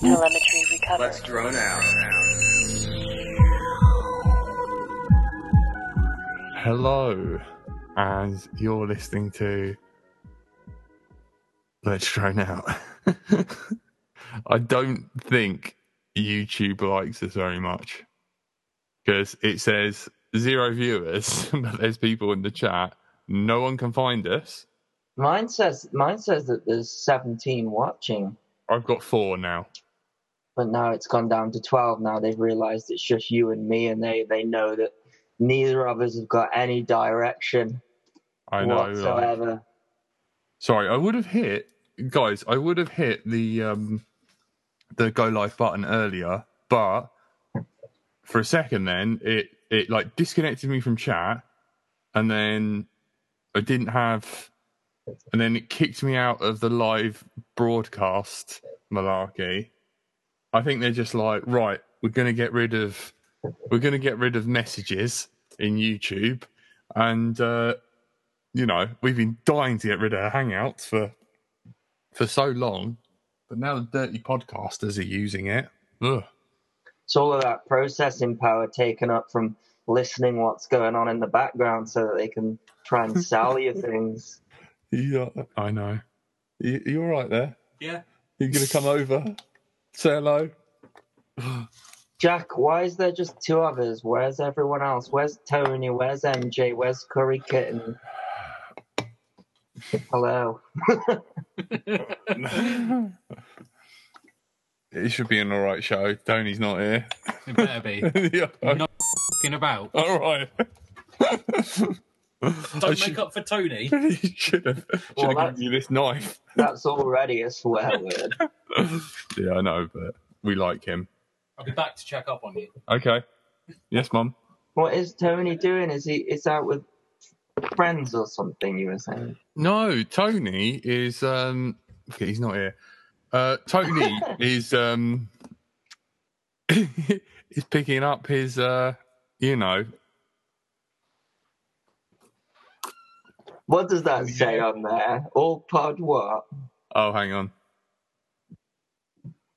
Telemetry recovered. Let's drone out. Hello, and you're listening to Let's Drone Out. I don't think YouTube likes us very much because it says zero viewers, but there's people in the chat. No one can find us. Mine says mine says that there's 17 watching, I've got four now. But now it's gone down to 12. Now they've realised it's just you and me, and they they know that neither of us have got any direction I know. like- Sorry, I would have hit guys. I would have hit the um the go live button earlier, but for a second, then it it like disconnected me from chat, and then I didn't have, and then it kicked me out of the live broadcast malarkey. I think they're just like, right, we're gonna get rid of, we're gonna get rid of messages in YouTube, and uh, you know we've been dying to get rid of Hangouts for for so long, but now the dirty podcasters are using it. Ugh. It's all of that processing power taken up from listening what's going on in the background, so that they can try and sell you things. Yeah, I know. You, you all right there? Yeah. You're gonna come over? Say hello. Jack, why is there just two of us? Where's everyone else? Where's Tony? Where's MJ? Where's Curry Kitten? Hello. it should be an all right show. Tony's not here. It better be. yeah. You're not fing about. All right. I Don't should- make up for Tony. you should have, should Well, have that's- given you this knife. That's already a swear word. Yeah, I know, but we like him. I'll be back to check up on you. Okay. Yes, Mum. What is Tony doing? Is he is out with friends or something? You were saying. No, Tony is um okay, he's not here. Uh Tony is um is picking up his uh you know What does that say on there? All pod what? oh hang on.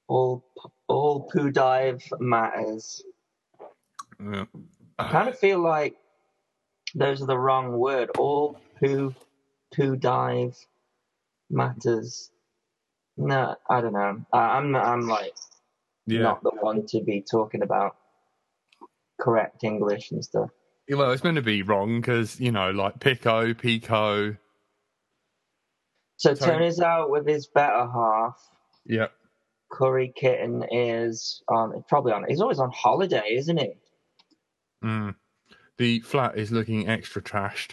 All all poo dive matters. Yeah. I kind of feel like those are the wrong word. All poo poo dive matters. No, I don't know. I, I'm I'm like Yeah. not the one to be talking about correct English and stuff. Well, it's meant to be wrong because, you know, like Pico, Pico. So Sorry. Tony's out with his better half. Yeah. Curry Kitten is on probably on. He's always on holiday, isn't he? Mm. The flat is looking extra trashed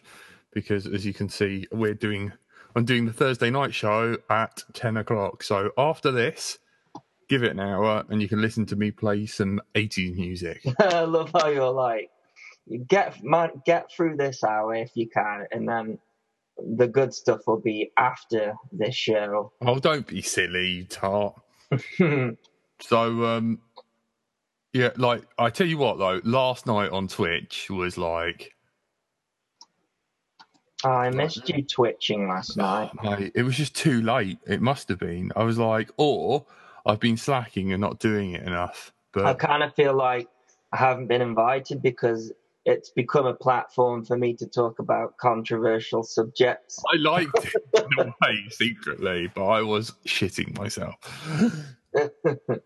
because, as you can see, we're doing. I'm doing the Thursday night show at ten o'clock. So after this, give it an hour, and you can listen to me play some 80s music. I love how you're like, get man, get through this hour if you can, and then the good stuff will be after this show. oh, don't be silly, tart. So, um, yeah, like I tell you what though, last night on Twitch was like, I missed you twitching last night. mate, it was just too late. It must have been. I was like, or I've been slacking and not doing it enough. But I kind of feel like I haven't been invited because it's become a platform for me to talk about controversial subjects. I liked it in a way secretly, but I was shitting myself.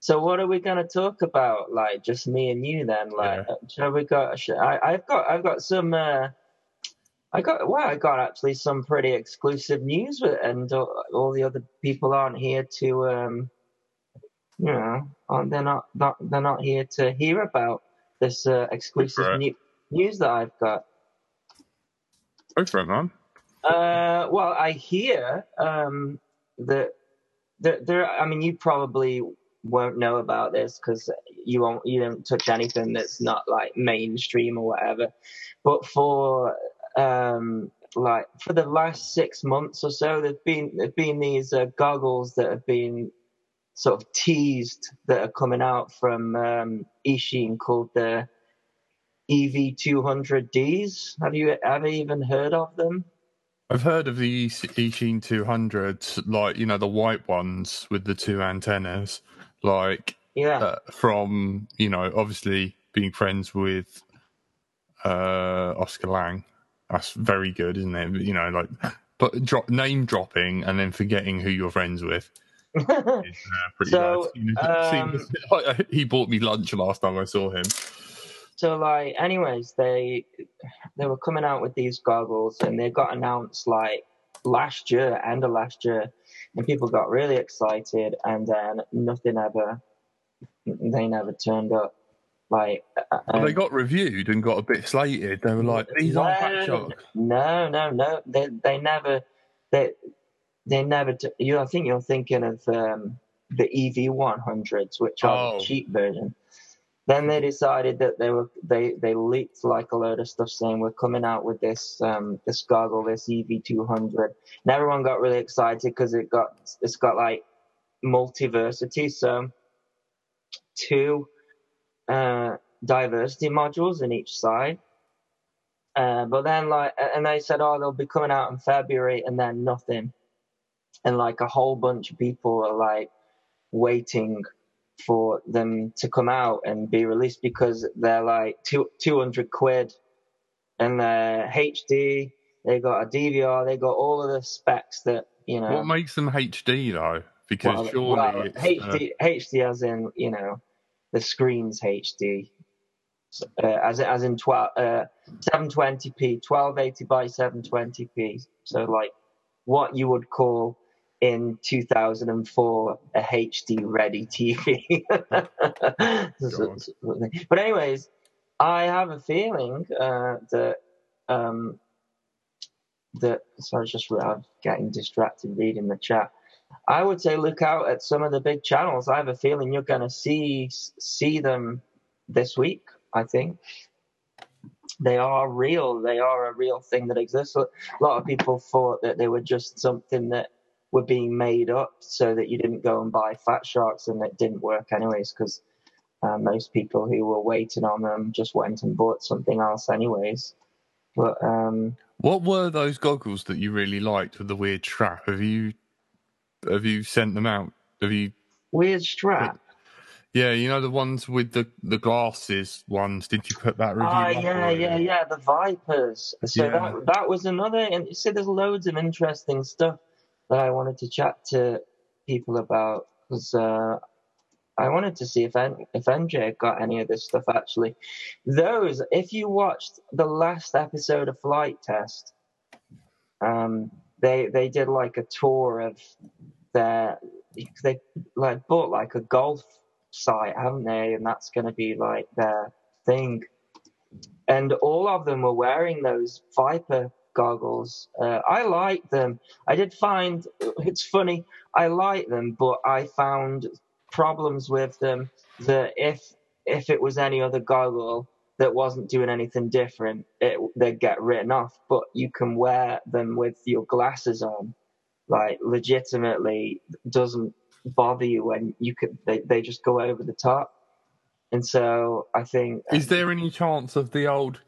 So what are we going to talk about? Like just me and you then? Like, shall we got? I, I've got, I've got some. Uh, I got well. I got actually some pretty exclusive news, with, and all, all the other people aren't here to. Um, you know, aren't- they're not, not they're not here to hear about this uh, exclusive new, news that I've got. Go for it, man. Uh, well, I hear um, that there, there. I mean, you probably won't know about this because you won't. You don't touch anything that's not like mainstream or whatever. But for um, like for the last six months or so, there've been there've been these uh, goggles that have been sort of teased that are coming out from um, Eachine called the E EV200Ds. Have you ever even heard of them? I've heard of the Eachine 200s, like, you know, the white ones with the two antennas, like, Yeah. uh, from, you know, obviously being friends with uh, Oscar Liang. That's very good, isn't it? You know, like, but drop, name dropping and then forgetting who you're friends with pretty So, um, he bought me lunch last time I saw him. so like, anyways, they they were coming out with these goggles, and they got announced like last year, end of last year, and people got really excited, and then nothing ever, they never turned up. Like, uh, Well, they um, got reviewed and got a bit slated. They were like, "These aren't Fat No, Shark." No, no, no. They they never they they never. T- you, I think you're thinking of um, the EV 100s, which are Oh. the cheap version. Then they decided that they were they they leaked like a load of stuff saying we're coming out with this um this goggle, this EV 200, and everyone got really excited because it got it's got like multiversity, so two uh, diversity modules in each side. Uh, but then like, and they said, oh, they'll be coming out in February, and then nothing. And like a whole bunch of people are like waiting for them to come out and be released because they're like two, 200 quid and they're HD. They got a DVR. They got all of the specs that, you know. What makes them HD though? Because Well, surely well, it's, uh, HD, HD as in you know the screen's HD, uh, as as in 12, uh, 720p, 1280 by 720p. So like what you would call in 2004 a HD ready TV. but anyways, I have a feeling uh, that um, that sorry, just I'm getting distracted reading the chat. I would say look out at some of the big channels. I have a feeling you're going to see see them this week. I think they are real. They are a real thing that exists. A lot of people thought that they were just something that were being made up so that you didn't go and buy Fat Sharks, and it didn't work anyways because uh, most people who were waiting on them just went and bought something else anyways. But um, What were those goggles that you really liked with the weird strap? Have you have you sent them out? Have you? weird strap. Yeah, you know the ones with the the glasses ones. Did you put that review? Ah, yeah, yeah, yeah, the Vipers. So Yeah. that that was another, and you see, there's loads of interesting stuff that I wanted to chat to people about because uh, I wanted to see if N- if NJ got any of this stuff actually. Those, if you watched the last episode of Flite Test, um, they they did like a tour of their they like bought like a golf site, haven't they? And that's going to be like their thing. And all of them were wearing those Viper goggles. Uh, I like them. I did find it's funny. I like them, but I found problems with them that if if it was any other goggle that wasn't doing anything different, it they'd get written off. But you can wear them with your glasses on, like legitimately doesn't bother you when you could they, they just go over the top. And so I think Is there any chance of the old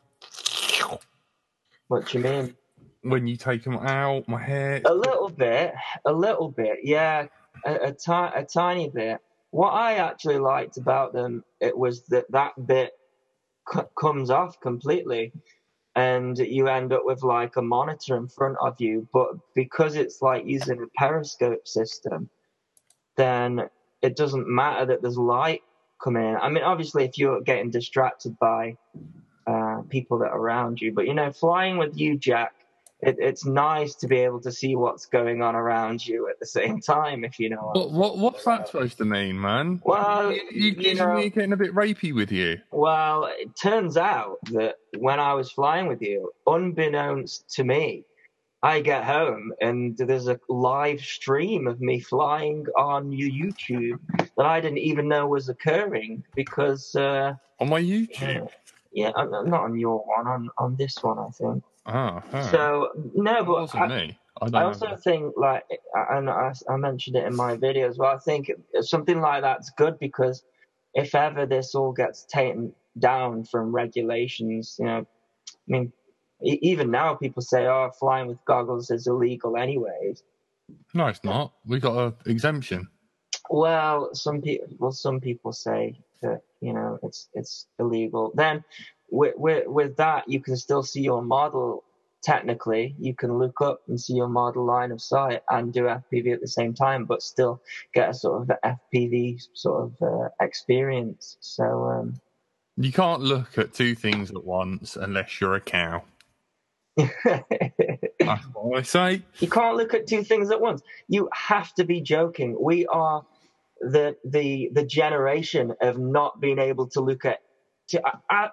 what you mean? when you take them out? My hair. A little bit, a little bit, yeah, a, a, ti- a tiny bit. What I actually liked about them, it was that that bit c- comes off completely, and you end up with like a monitor in front of you. But because it's like using a periscope system, then it doesn't matter that there's light coming in. I mean, obviously, if you're getting distracted by people that are around you, but you know, flying with you, Jack, it, it's nice to be able to see what's going on around you at the same time, if you know. What, what what's that supposed to mean, man? Well, you, you, you know- you're getting a bit rapey with you. Well, it turns out that when I was flying with you, unbeknownst to me, I get home and there's a live stream of me flying on your YouTube that I didn't even know was occurring because, uh, On my YouTube. Yeah, uh, not on your one, on, on this one, I think. Oh. So, no, but wasn't I, me. I I also think, like, and I, I mentioned it in my video as well. I think something like that's good because if ever this all gets taken down from regulations, you know, I mean, even now people say, "Oh, flying with goggles is illegal," anyways. No, it's not. We got an exemption. Well, some people, well, some people say that you know it's it's illegal. Then, with, with with that, you can still see your model. Technically, you can look up and see your model line of sight and do FPV at the same time, but still get a sort of FPV sort of uh, experience. So, um, You can't look at two things at once unless you're a cow. That's what I say. You can't look at two things at once. You have to be joking. We are the the the generation of not being able to look at. To,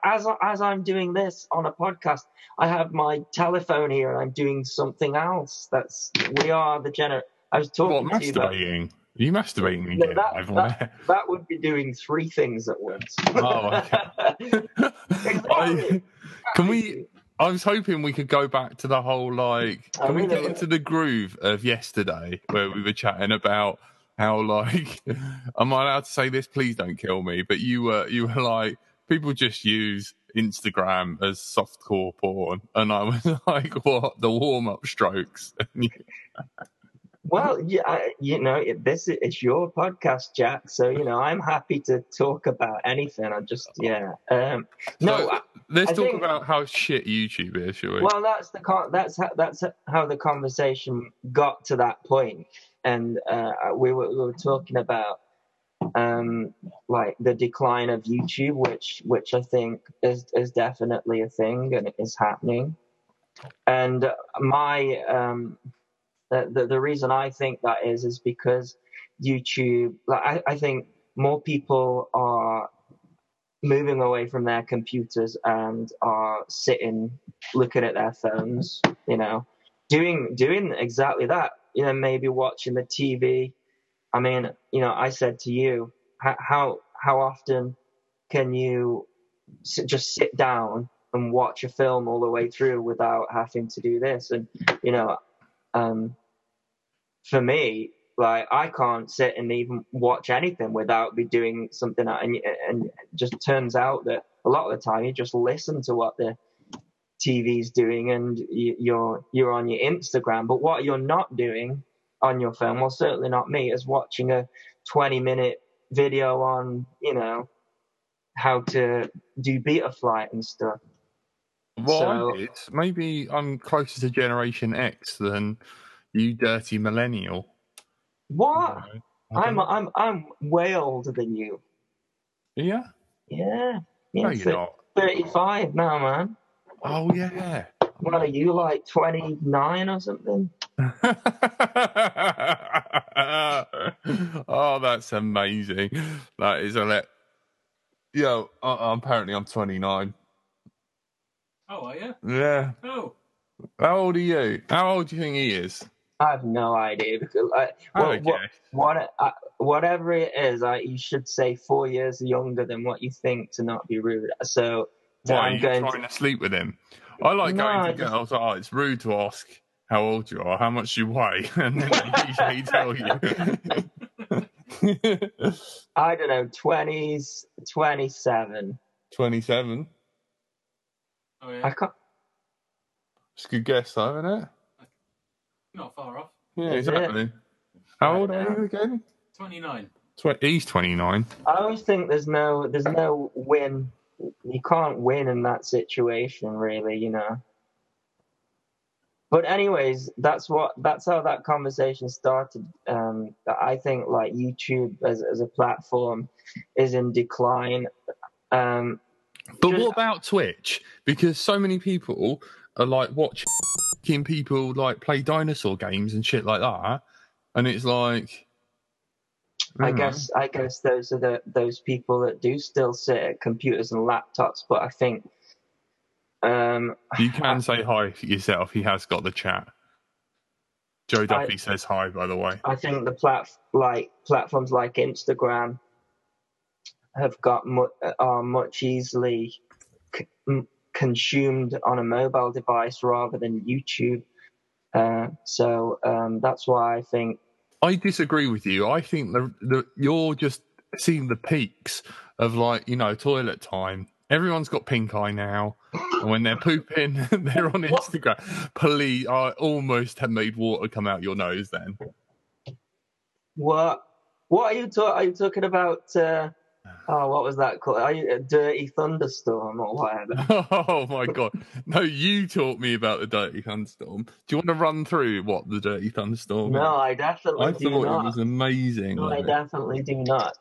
as as I'm doing this on a podcast, I have my telephone here and I'm doing something else. That's we are the gener. I was talking What, to you about masturbating? Are you masturbating you No, that- that- that would be doing three things at once. Oh, okay. I, can we? I was hoping we could go back to the whole like. I Can we get into the groove of yesterday where we were chatting about how like, am I allowed to say this? Please don't kill me. But you were you were like, people just use Instagram as softcore porn, and I was like, what the warm up strokes? Well, yeah, you know, it, this is it's your podcast, Jack. So you know, I'm happy to talk about anything. I just, yeah, um, no. So, I- let's I talk think- about how shit YouTube is, shall we? well, that's the con- that's how, that's how the conversation got to that point, and uh, we were we were talking about um, like the decline of YouTube, which which I think is is definitely a thing and it is happening. And my um, the, the the reason I think that is is because YouTube, like I, I think more people are moving away from their computers and are sitting looking at their phones, you know, doing doing exactly that. You know, maybe watching the TV. I mean, you know, I said to you, how how, often can you just sit down and watch a film all the way through without having to do this? And you know, um, for me, like I can't sit and even watch anything without be doing something. And and it just turns out that a lot of the time you just listen to what the TV's doing, and you, you're you're on your Instagram. But what you're not doing on your phone, well, certainly not me, is watching a 20 minute video on you know how to do Betaflight and stuff. Well, So- did. Maybe I'm closer to Generation X than you, dirty millennial. What? I'm know. I'm I'm way older than you. yeah. Yeah. Yeah. No, you're not. 35 now, man. Oh yeah. What are you like 29 or something? oh, that's amazing. That is a let. Yo, uh, apparently I'm 29. Oh, are you? Yeah. Oh, How old are you? How old do you think he is? I have no idea because I, I well, would what, what, uh, whatever it is, I, you should say four years younger than what you think to not be rude. So, so Why are you going trying to sleep with him? I like No, going I to just- girls. Oh, it's rude to ask how old you are, how much you weigh, and then they usually tell you. I don't know, 20s, 27. Twenty-seven. oh I yeah. can't. It's a good guess, though, isn't it? Not far off. Yeah, Is it? exactly. How old are you again? 29. Tw- he's twenty-nine. I always think there's no, there's no win. You can't win in that situation, really. You know. But anyways, that's what that's how that conversation started. Um, I think like YouTube as as a platform is in decline. Um, But Just- what about Twitch? Because so many people are like watching people like play dinosaur games and shit like that, and it's like, I Mm. guess I guess those are the those people that do still sit at computers and laptops. But I think um, you can say hi yourself. He has got the chat. Joe Duffy says hi, by the way. I think the plat like platforms like Instagram have got mu- are much easily c- m- consumed on a mobile device rather than YouTube. Uh, so um, that's why I think I disagree with you. I think the, the you're just seeing the peaks of like you know toilet time, Everyone's got pink eye now. And when they're pooping, they're on Instagram. Please, I almost have made water come out your nose then. What? What are you talking? Are you talking about? Uh, oh, what was that called? Are you a dirty thunderstorm or whatever? Oh my god. No, you taught me about the dirty thunderstorm. Do you want to run through what the dirty thunderstorm No, is? I definitely I do thought not. it was amazing. No, I it? definitely do not.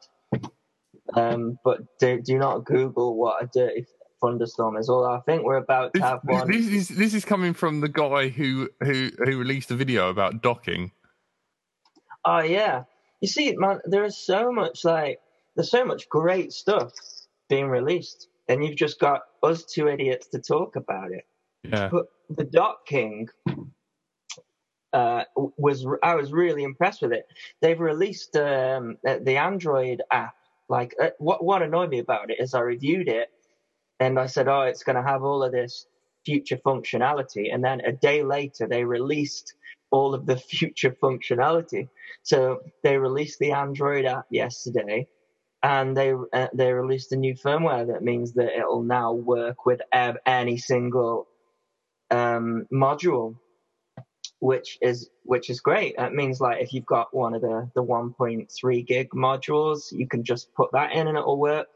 Um, but do, do not Google what a dirty thunderstorm is. Although I think we're about to This, have one. this is this is coming from the guy who who who released a video about docking. Oh yeah, you see, man, there is so much like there's so much great stuff being released, and you've just got us two idiots to talk about it. Yeah. But the Dock-King uh, was I was really impressed with it. They've released um, the Android app. Like uh, what what annoyed me about it is I reviewed it and I said, oh, it's going to have all of this future functionality, and then a day later they released all of the future functionality. So they released the Android app yesterday, and they uh, they released a new firmware that means that it'll now work with ev- any single um, module, which is which is great. That means like if you've got one of the the 1.3 gig modules, you can just put that in and it'll work.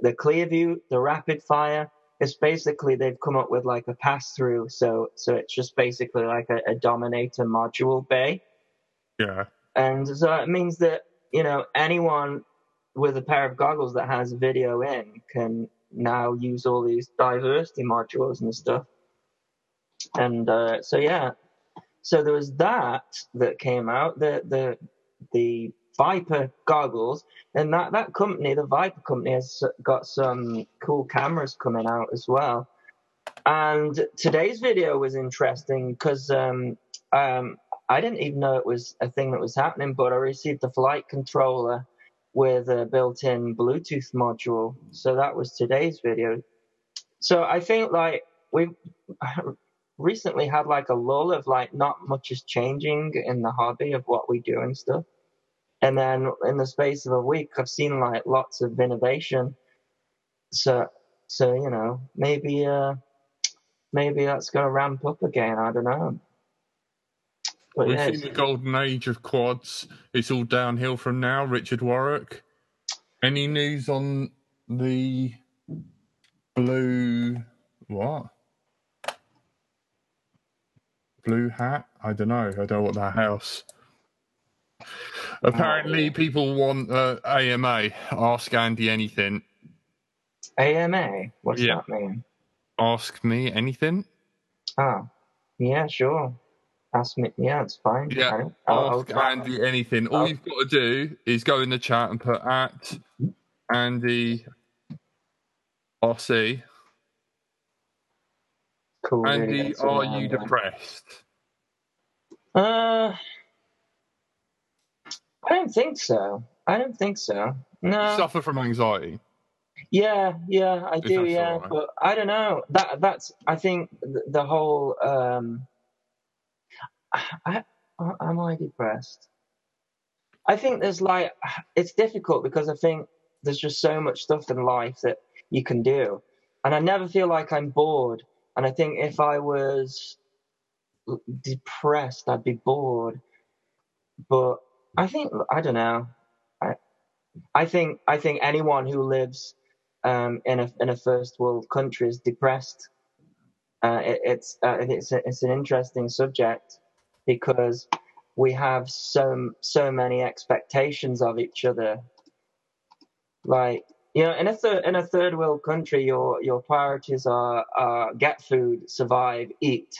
The Clearview, the Rapid Fire, it's basically they've come up with like a pass through. So so it's just basically like a, a Dominator module bay. Yeah. And so it means that, you know, anyone with a pair of goggles that has video in can now use all these diversity modules and stuff. And uh, so, yeah. So there was that that came out, the, the, the Viper goggles. And that, that company, the Viper company, has got some cool cameras coming out as well. And today's video was interesting because um, um, I didn't even know it was a thing that was happening, but I received a flight controller with a built-in Bluetooth module. So that was today's video. So I think like we recently had like a lull of like not much is changing in the hobby of what we do and stuff. And then in the space of a week, I've seen like lots of innovation. So, so you know, maybe uh, maybe that's gonna ramp up again. I don't know. We've seen the golden age of quads. It's all downhill from now. Richard Warwick. Any news on the blue what? Blue hat? I don't know. I don't know what that house. Apparently, people want uh, AMA. Ask Andy anything. AMA. What's Yeah. that mean? Ask me anything. Oh, yeah, sure. Ask me. Yeah, it's fine. Yeah, I'll- Ask I'll- Andy anything. All I'll- you've got to do is go in the chat and put at Andy RC. Cool. Andy, are you depressed? Uh, I don't think so. I don't think so. You No. suffer from anxiety. Yeah, yeah, I do. Yeah, alright. but I don't know. That that's. I think the, the whole. Um, I, am I depressed? I think there's like it's difficult because I think there's just so much stuff in life that you can do, and I never feel like I'm bored. And I think if I was depressed, I'd be bored. But I think I don't know. I I think I think anyone who lives um, in a in a first world country is depressed. Uh, it, it's uh, it's a, it's an interesting subject because we have so so many expectations of each other. Like you know, in a third in a third world country, your your priorities are, are get food, survive, eat,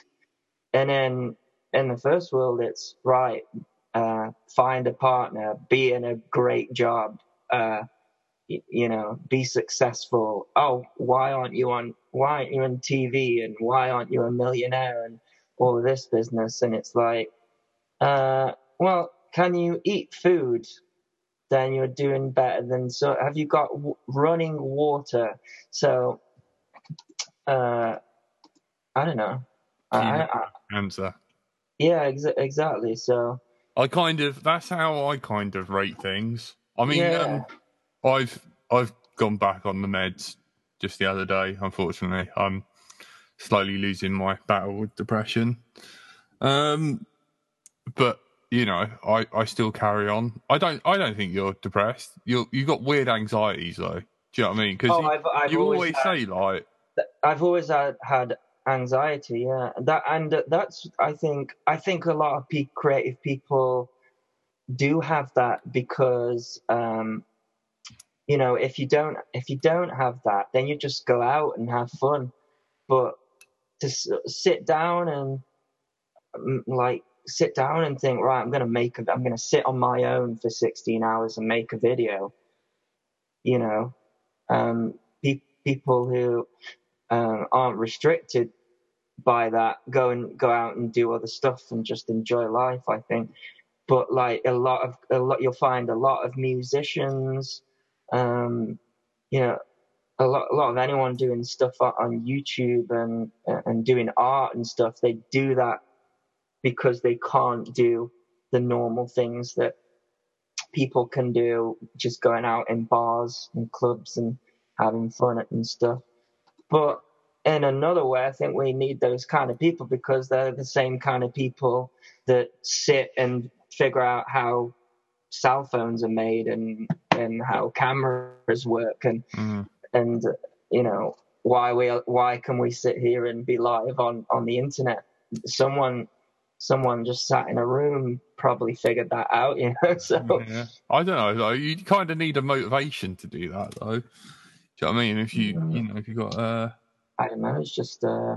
and then in the first world, it's right. Uh, find a partner, be in a great job, uh, y- you know, be successful. Oh, why aren't you on? Why aren't you on TV? And why aren't you a millionaire? And all of this business. And it's like, uh, well, can you eat food? Then you're doing better than so. Have you got w- running water? So, uh, I don't know. I, I, I, Answer. yeah, exa- exactly. So, I kind of. That's how I kind of rate things. I mean, Yeah. um, I've I've gone back on the meds just the other day. Unfortunately, I'm slowly losing my battle with depression. Um, but you know, I, I still carry on. I don't I don't think you're depressed. You you got weird anxieties though. Do you know what I mean? Because Oh, you, I've, I've you always, had, say like, I've always had, had anxiety. Yeah, that and that's I think I think a lot of pe- creative people do have that because um, you know if you don't if you don't have that, then you just go out and have fun. But to sit down and mm, like sit down and think, right, I'm gonna make a, I'm gonna sit on my own for 16 hours and make a video. You know, um, pe- people who um, aren't restricted by that go and go out and do other stuff and just enjoy life. I think, but like a lot of a lot, you'll find a lot of musicians, um, you know, a lot a lot of anyone doing stuff on- YouTube and and doing art and stuff. They do that because they can't do the normal things that people can do, just going out in bars and clubs and having fun and stuff. But in another way, I think we need those kind of people because they're the same kind of people that sit and figure out how cell phones are made and and how cameras work and mm, and you know why we why can we sit here and be live on on the internet someone someone just sat in a room probably figured that out you know so yeah. I don't know. Though you kind of need a motivation to do that, though. Do you know what I mean? If you you know if you got uh I don't know. It's just, uh,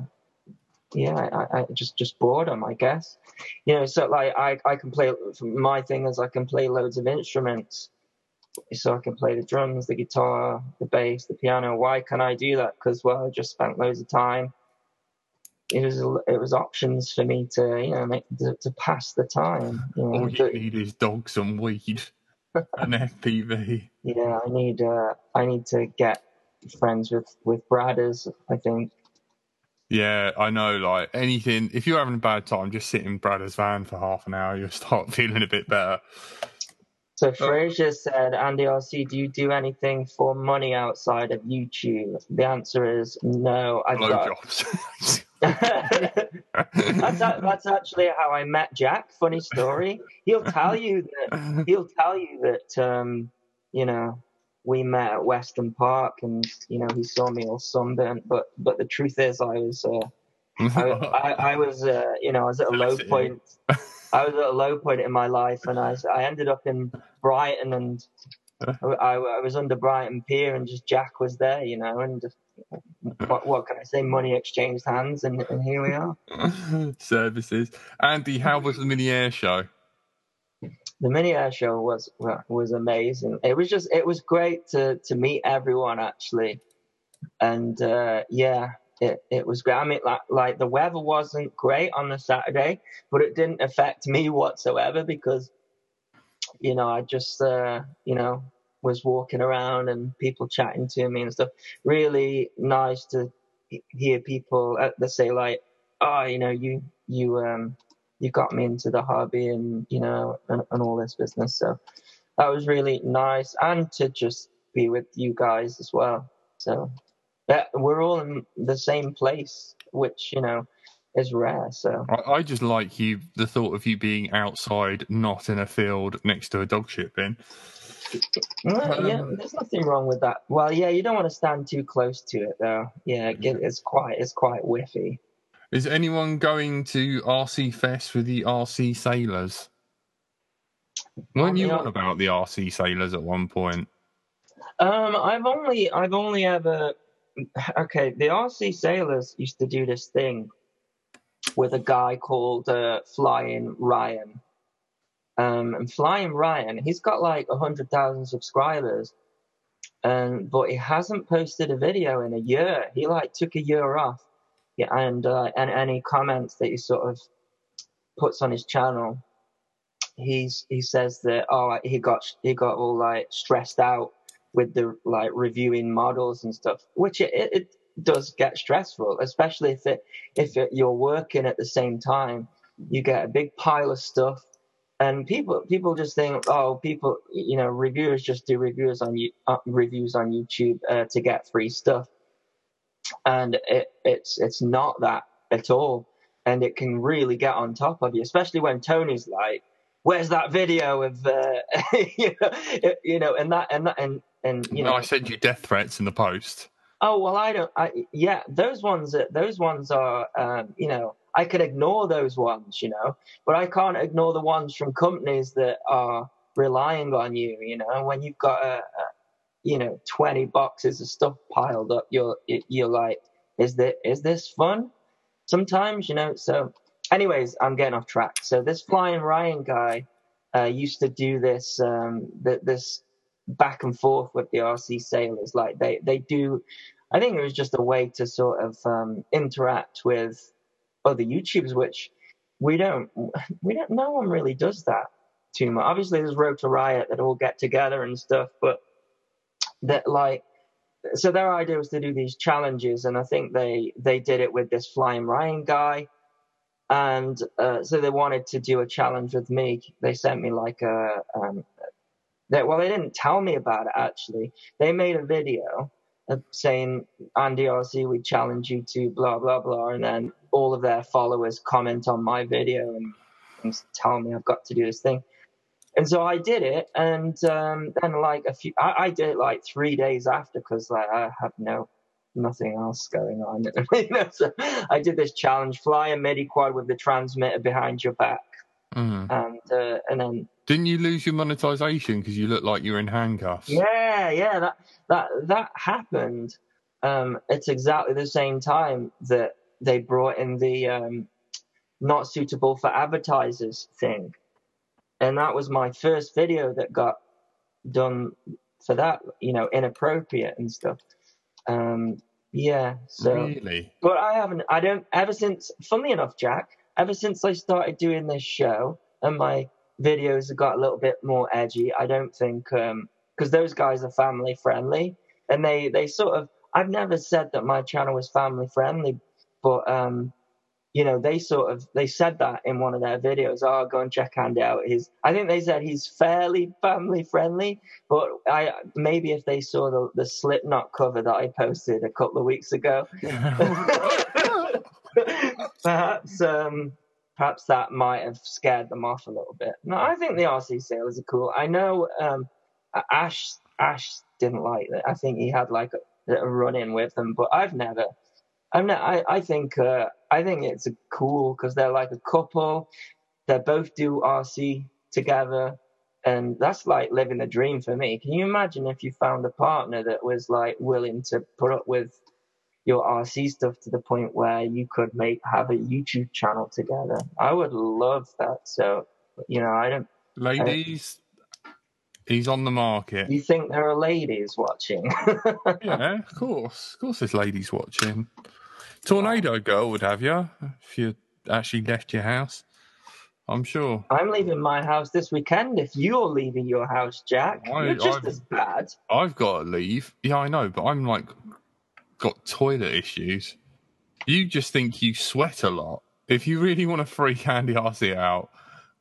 yeah, I, I just just boredom, I guess. You know, so like I I can play. My thing is I can play loads of instruments. So I can play the drums, the guitar, the bass, the piano. Why can I do that? Because well, I just spent loads of time. It was it was options for me to you know make to, to pass the time. You know, all you But, need is dogs and weed and FPV. yeah, I need uh I need to get friends with with Bradders. I think Yeah, I know. Like anything, if you're having a bad time, just sit in Bradder's van for half an hour, you'll start feeling a bit better. So Fraser said, Andy RC, do you do anything for money outside of YouTube? The answer is no. I've got. Blowjobs. that's, that's actually how I met Jack. Funny story. He'll tell you that. He'll tell you that. Um, you know, we met at Weston Park, and you know he saw me all sunburnt. But but the truth is, I was. Uh, I, I, I was, uh, you know, I was at a low point. I was at a low point in my life, and I, I ended up in Brighton, and I, I was under Brighton Pier, and just Jack was there, you know, and just, what, what can I say? Money exchanged hands, and, and here we are. Services. Andy, how was the mini air show? The mini air show was was amazing. It was just, it was great to to meet everyone actually, and uh, yeah, it, it was great. I mean, like, like the weather wasn't great on the Saturday, but it didn't affect me whatsoever because, you know, I just, uh, you know, was walking around and people chatting to me and stuff. Really nice to hear people that say like, oh, you know, you, you, um, you got me into the hobby and, you know, and, and all this business. So that was really nice. And to just be with you guys as well. So yeah, we're all in the same place, which you know is rare. So I, I just like you, the thought of you being outside, not in a field next to a dog shit bin. Well, yeah, there's nothing wrong with that. Well, yeah, you don't want to stand too close to it though. Yeah, it, it's quite it's quite whiffy. Is anyone going to RC Fest with the RC Sailors? Weren't you on about the RC Sailors at one point? Um, I've only I've only ever okay. The RC Sailors used to do this thing with a guy called uh, Flying Ryan. Um, and Flying Ryan, he's got like a hundred thousand subscribers, and but he hasn't posted a video in a year. He like took a year off, yeah, and uh, and any comments that he sort of puts on his channel, he's he says that oh he got he got all like stressed out with the like reviewing models and stuff, which it, it, does get stressful, especially if it if it, you're working at the same time. You get a big pile of stuff, and people people just think, oh, people, you know, reviewers just do reviews on you uh, reviews on YouTube uh, to get free stuff. and it, it's it's not that at all, and it can really get on top of you, especially when Tony's like, "Where's that video of uh, you know, you know?" And that and that and and you No, know, I send you death threats in the post. Oh well, I don't. I yeah, those ones. Those ones are. Um, you know, I can ignore those ones. You know, but I can't ignore the ones from companies that are relying on you. You know, when you've got a, a you know twenty boxes of stuff piled up, you're you're like, is this is this fun? Sometimes you know. So, anyways, I'm getting off track. So this flying Ryan guy uh, used to do this. Um, th- this back and forth with the RC sailors. Like they, they do, I think it was just a way to sort of um, interact with other YouTubers, which we don't, we don't, no one really does that too much. Obviously there's Rotor Riot that all get together and stuff, but that like, so their idea was to do these challenges and I think they, they did it with this Flying Ryan guy. And uh, so they wanted to do a challenge with me. They sent me like a, um, that well they didn't tell me about it actually. They made a video saying andy rc we challenge you to blah blah blah and then all of their followers comment on my video and, and tell me i've got to do this thing. And so i did it and um, then like a few I, I did it like three days after because like i had no nothing else going on. So i did this challenge fly a midi quad with the transmitter behind your back. Mm. and uh, and then Didn't you lose your monetization because you looked like you're in handcuffs? Yeah, yeah, that that that happened. Um, it's exactly the same time that they brought in the um, not suitable for advertisers thing, and that was my first video that got done for that. You know, inappropriate and stuff. Um, yeah, so Really? but I haven't. I don't. Ever since, funnily enough, Jack. Ever since I started doing this show and my videos have got a little bit more edgy, I don't think because those guys are family friendly and they they sort of. I've never said that my channel was family friendly, but um, you know they sort of they said that in one of their videos. Oh, go and check Andy out. He's I think they said he's fairly family friendly, but I maybe if they saw the the Slipknot cover that I posted a couple of weeks ago, perhaps um, perhaps that might have scared them off a little bit. No, I think the RC sailors are cool. I know um, Ash Ash didn't like it. I think he had like a, a run in with them, but I've never. I'm not, I I think uh, I think it's cool because they're like a couple. They both do RC together. And that's like living the dream for me. Can you imagine if you found a partner that was like willing to put up with your RC stuff to the point where you could make have a YouTube channel together. I would love that. So, you know, I don't. Ladies, he's on the market. You think there are ladies watching? yeah, of course. Of course, there's ladies watching. Tornado Girl would have you if you actually left your house. I'm sure. I'm leaving my house this weekend. If you're leaving your house, Jack, I- you're just I've- as bad. I've got to leave. Yeah, I know, but I'm like got toilet issues. You just think you sweat a lot. If you really want to freak Andy RC out,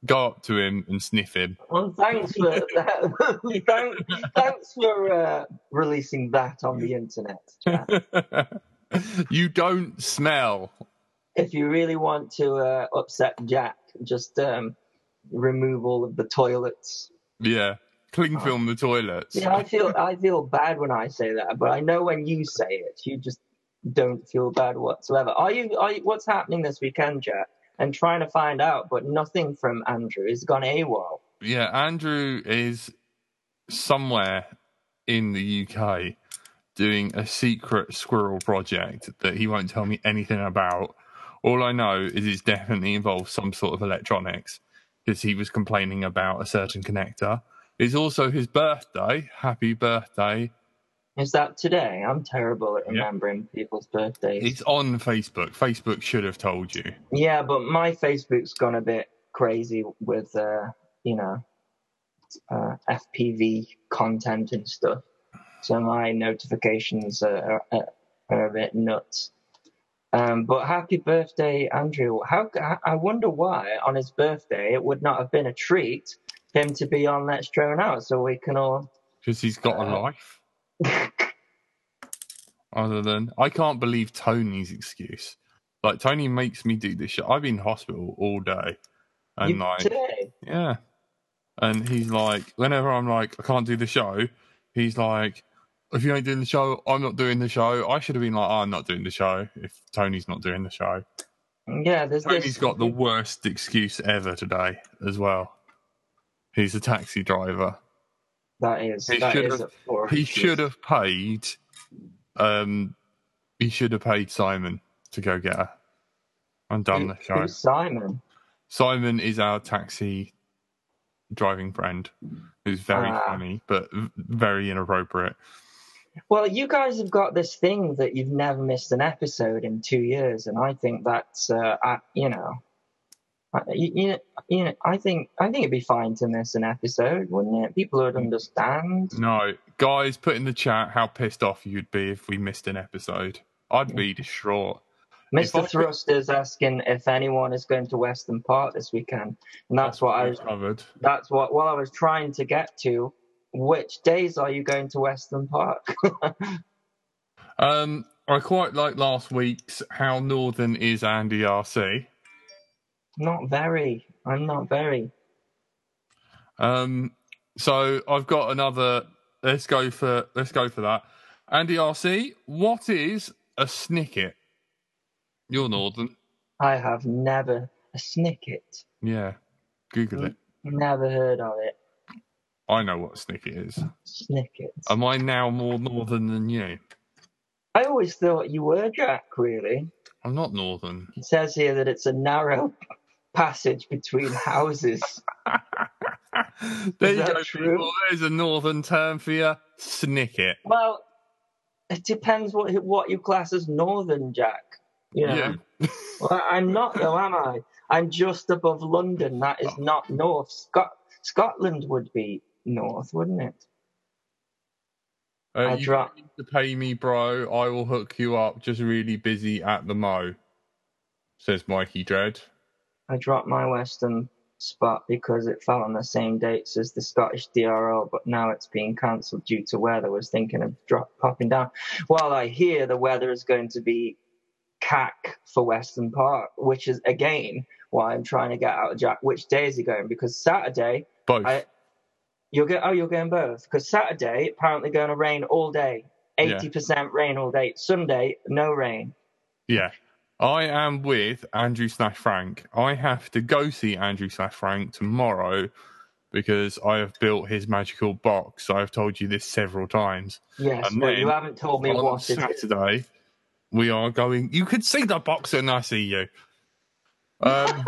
go up to him and sniff him. Well, thanks for that. thanks, thanks for uh, releasing that on the internet. Jack. you don't smell. if you really want to uh, upset Jack, just um, remove all of the toilets. Yeah. Cling uh, film the toilets. Yeah, I feel I feel bad when I say that, but I know when you say it, you just don't feel bad whatsoever. Are you? Are you, what's happening this weekend, Jack? And trying to find out, but nothing from Andrew. He's gone AWOL. Yeah, Andrew is somewhere in the UK doing a secret squirrel project that he won't tell me anything about. All I know is it's definitely involved some sort of electronics because he was complaining about a certain connector. It's also his birthday. Happy birthday. Is that today? I'm terrible at Yeah. remembering people's birthdays. It's on Facebook. Facebook should have told you. Yeah, but my Facebook's gone a bit crazy with, uh, you know, uh, FPV content and stuff. So my notifications are, are, are a bit nuts. Um, but happy birthday, Andrew. How I wonder why on his birthday it would not have been a treat him to be on Let's Drone Out so we can all. Because he's got a Uh, life. other than I can't believe Tony's excuse. Like Tony makes me do this shit. I've been in hospital all day, and You- like today, yeah, and he's like, whenever I'm like I can't do the show, he's like, if you ain't doing the show, I'm not doing the show. I should have been like, I'm not doing the show if Tony's not doing the show. yeah, there's Tony's this. got the worst excuse ever today as well. He's a taxi driver. That is He that should is have- He should have paid. Um, he should have paid Simon to go get her and done the show. who's Simon? Simon is our taxi driving friend, who's very Ah. funny but very inappropriate. Well, you guys have got this thing that you've never missed an episode in two years, and I think that's, uh, I, you know, you, know, you know, I think I think it'd be fine to miss an episode, wouldn't it? People would understand. No, guys, put in the chat how pissed off you'd be if we missed an episode. I'd be distraught. Mr. could- Thrust is asking if anyone is going to Weston Park this weekend, and that's what I was. covered. That's what. Well, I was trying to get to. Which days are you going to Weston Park? Um, I quite like last week's How Northern is Andy RC. Not very. I'm not very. Um, so I've got another. Let's go for let's go for that. Andy RC, what is a snicket? You're Northern. I have never a snicket. Yeah, Google it. Never heard of it. I know what a snicket is. Snickets. Am I now more Northern than you? I always thought you were Jack. Really, I'm not Northern. it says here that it's a narrow passage between houses. there Is you go, true? people. There's a Northern term for you. Snicket. Well, it depends what what you class as northern, Jack. You know. You. Well, I'm not though, am I? I'm just above London. That is not north. Scot- Scotland would be north, wouldn't it? Uh, I you dro- need to pay me, bro. I will hook you up. Just really busy at the mo. Says Mikey Dread. I dropped my Weston spot because it fell on the same dates as the Scottish DRL, but now it's being cancelled due to weather. I Was thinking of drop popping down. Well, I hear the weather is going to be cack for Weston Park, which is again why I'm trying to get out of Jack. Which day is he going? Because Saturday Both. I- you're going. Oh, you're going both. Because Saturday apparently going to rain all day. Yeah. Eighty percent rain all day. Sunday no rain. Yeah. I am with Andrew slash Frank. I have to go see Andrew slash Frank tomorrow because I have built his magical box. I've told you this several times. Yes, And but you haven't told me On what it. Saturday, we are going. You could see the box and I see you. Um,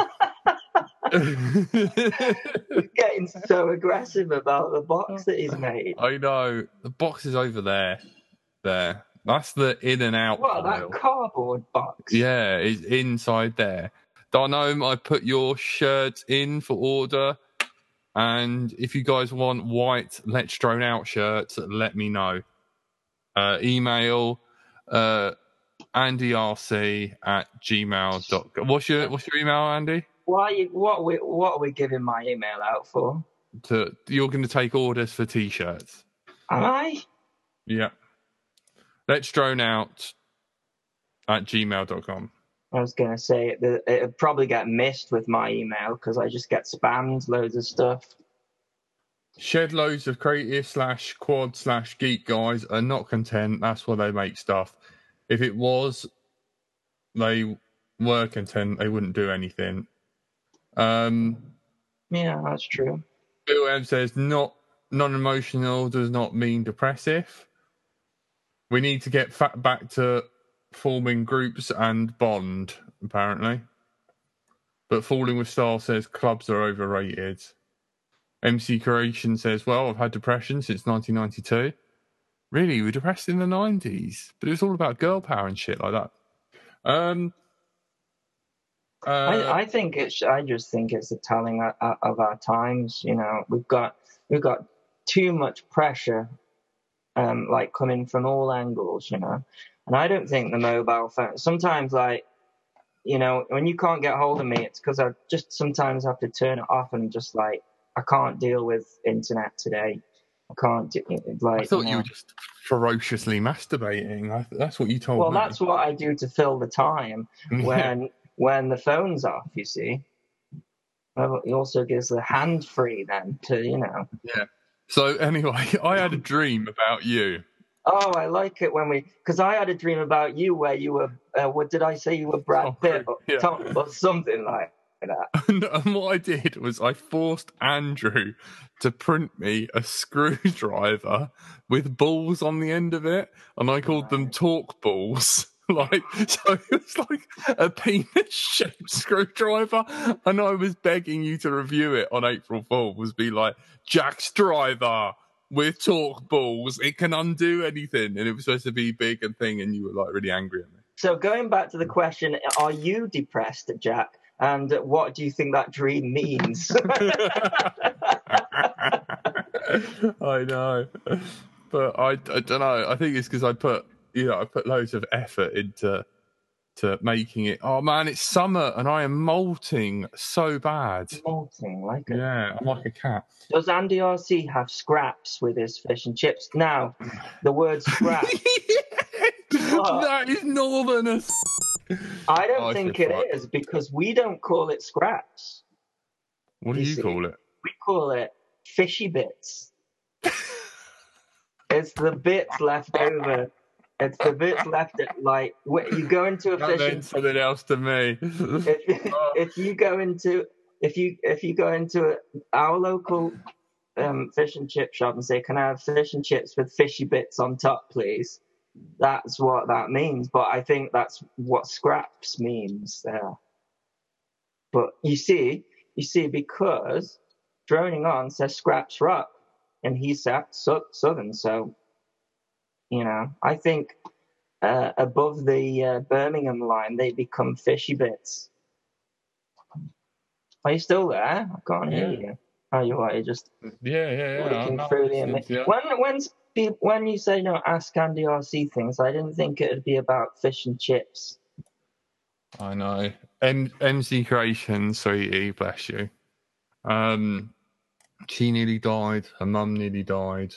He's getting so aggressive about the box that he's made. I know the box is over there. There, that's the in and out. Pile. that cardboard box? Yeah, it's inside there. Donome, I put your shirt in for order. And if you guys want white Let's Drone Out shirts, let me know. Uh, email uh, andyrc at gmail.com. What's your, what's your email, Andy? Why? You, what? Are we, what are we giving my email out for? To, you're going to take orders for t shirts. Am I? Yeah. Let's Drone Out at gmail.com. I was gonna say it, it'd probably get missed with my email because I just get spammed loads of stuff. Shed loads of creative slash quad slash geek guys are not content. That's why they make stuff. If it was, they were content. They wouldn't do anything. Um, Yeah, that's true. Bill M says not non-emotional does not mean depressive. We need to get back to forming groups and bond. Apparently, but falling with style says clubs are overrated. MC Creation says, "Well, I've had depression since 1992. Really, you were depressed in the 90s, but it was all about girl power and shit like that." Um, uh, I, I think it's. I just think it's a telling of, of our times. You know, we've got we've got too much pressure, um, like coming from all angles. You know, and I don't think the mobile phone. Sometimes, like, you know, when you can't get hold of me, it's because I just sometimes have to turn it off and just like I can't deal with internet today. I can't do like. I thought no. you were just ferociously masturbating. I, that's what you told Well, me. Well, that's what I do to fill the time when when the phone's off. You see. It also gives the hand free then to you know. So anyway, I had a dream about you. Oh, I like it when we because I had a dream about you where you were. Uh, what did I say? You were Brad Oh, Pitt or, yeah. Tom, or something like that. And, and what I did was I forced Andrew to print me a screwdriver with balls on the end of it, and I called them talk balls. Like so, it was like a penis-shaped screwdriver, and I was begging you to review it on April Fool's. Be like Jack's driver with talk balls. It can undo anything, and it was supposed to be big and thing, and you were like really angry at me. So going back to the question, are you depressed, Jack? And what do you think that dream means? I know, but I, I don't know. I think it's because I put you know I put loads of effort into to making it. Oh man, it's summer and I am molting so bad. Molting, like it. Yeah, I'm like a cat. Does Andy RC have scraps with his fish and chips? Now, the word scrap, that is northern as. I don't oh, I think it fine. is because we don't call it scraps. What do You you call it? We call it fishy bits. it's the bits left over. It's the bits left at like when you go into a That fish meant and something else to me. if, if you go into if you if you go into our local um, fish and chip shop and say, "Can I have fish and chips with fishy bits on top, please?" That's what that means. But I think that's what scraps means there. But you see, you see, because droning on says scraps rock, and he sat Sou- southern, so you know, I think uh, above the uh, Birmingham line, they become fishy bits. Are you still there? I can't hear you. Oh, you are. You're just yeah, yeah, yeah. through the image. you. When when's pe- when you say no, ask Andy RC things. I didn't think it'd be about fish and chips. I know. M- MC Creation, sweetie, bless you. Um, she nearly died. Her mum nearly died,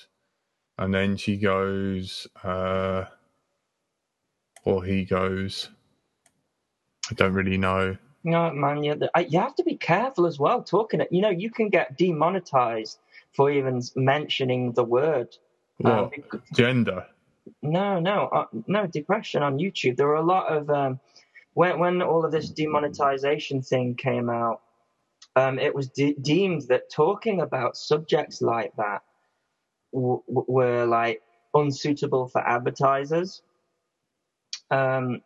and then she goes, uh, or he goes. I don't really know. No, man, you, you have to be careful as well. Talking, it, you know, you can get demonetized for even mentioning the word. Um, What bec- gender? No, no, uh, no depression on YouTube. There were a lot of um, when when all of this demonetization thing came out. Um, it was de- deemed that talking about subjects like that w- were like unsuitable for advertisers. Um,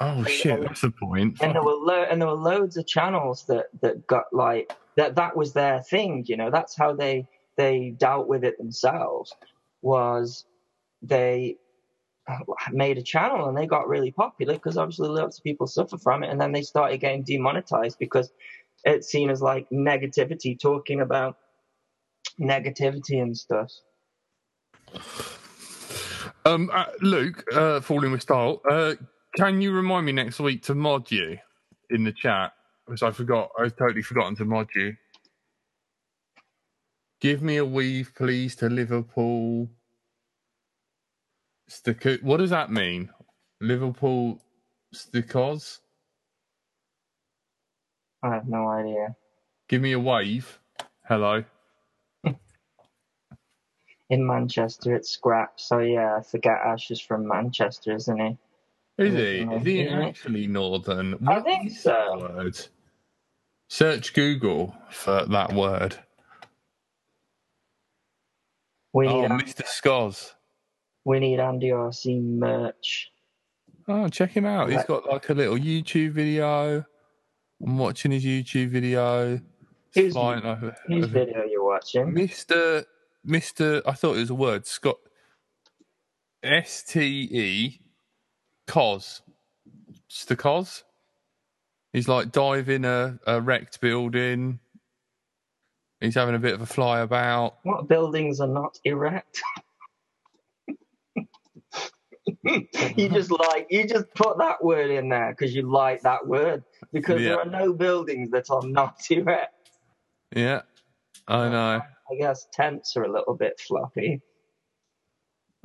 Oh shit, that's the point. and there were lo- and there were loads of channels that that got like that that was their thing you know that's how they they dealt with it themselves was they made a channel and they got really popular because obviously lots of people suffer from it and then they started getting demonetized because it's seen as like negativity talking about negativity and stuff Um, uh, Luke, uh, falling with style. Uh, can you remind me next week to mod you in the chat? Because I forgot. I've totally forgotten to mod you. Give me a weave, please, to Liverpool. Stick. What does that mean? Liverpool stickers. i have no idea Give me a wave. Hello. In manchester it's scrap so yeah i forget ash is from manchester isn't he Is he? Is he actually northern? I think so. Word? Search Google for that word. we Oh, need Mr. Scos. We need Andy RC merch. Oh, check him out. He's got like a little YouTube video. I'm watching his YouTube video. Whose- It's flying over. Whose video you watching? Mr. Mr. I thought it was a word. Scott. S T E. Cos. Just the Cos. He's like diving a, a wrecked building. He's having a bit of a fly about. What buildings are not erect? you just like you just put that word in there because you like that word because Yeah. there are no buildings that are not erect. Yeah, I know. I guess tents are a little bit floppy.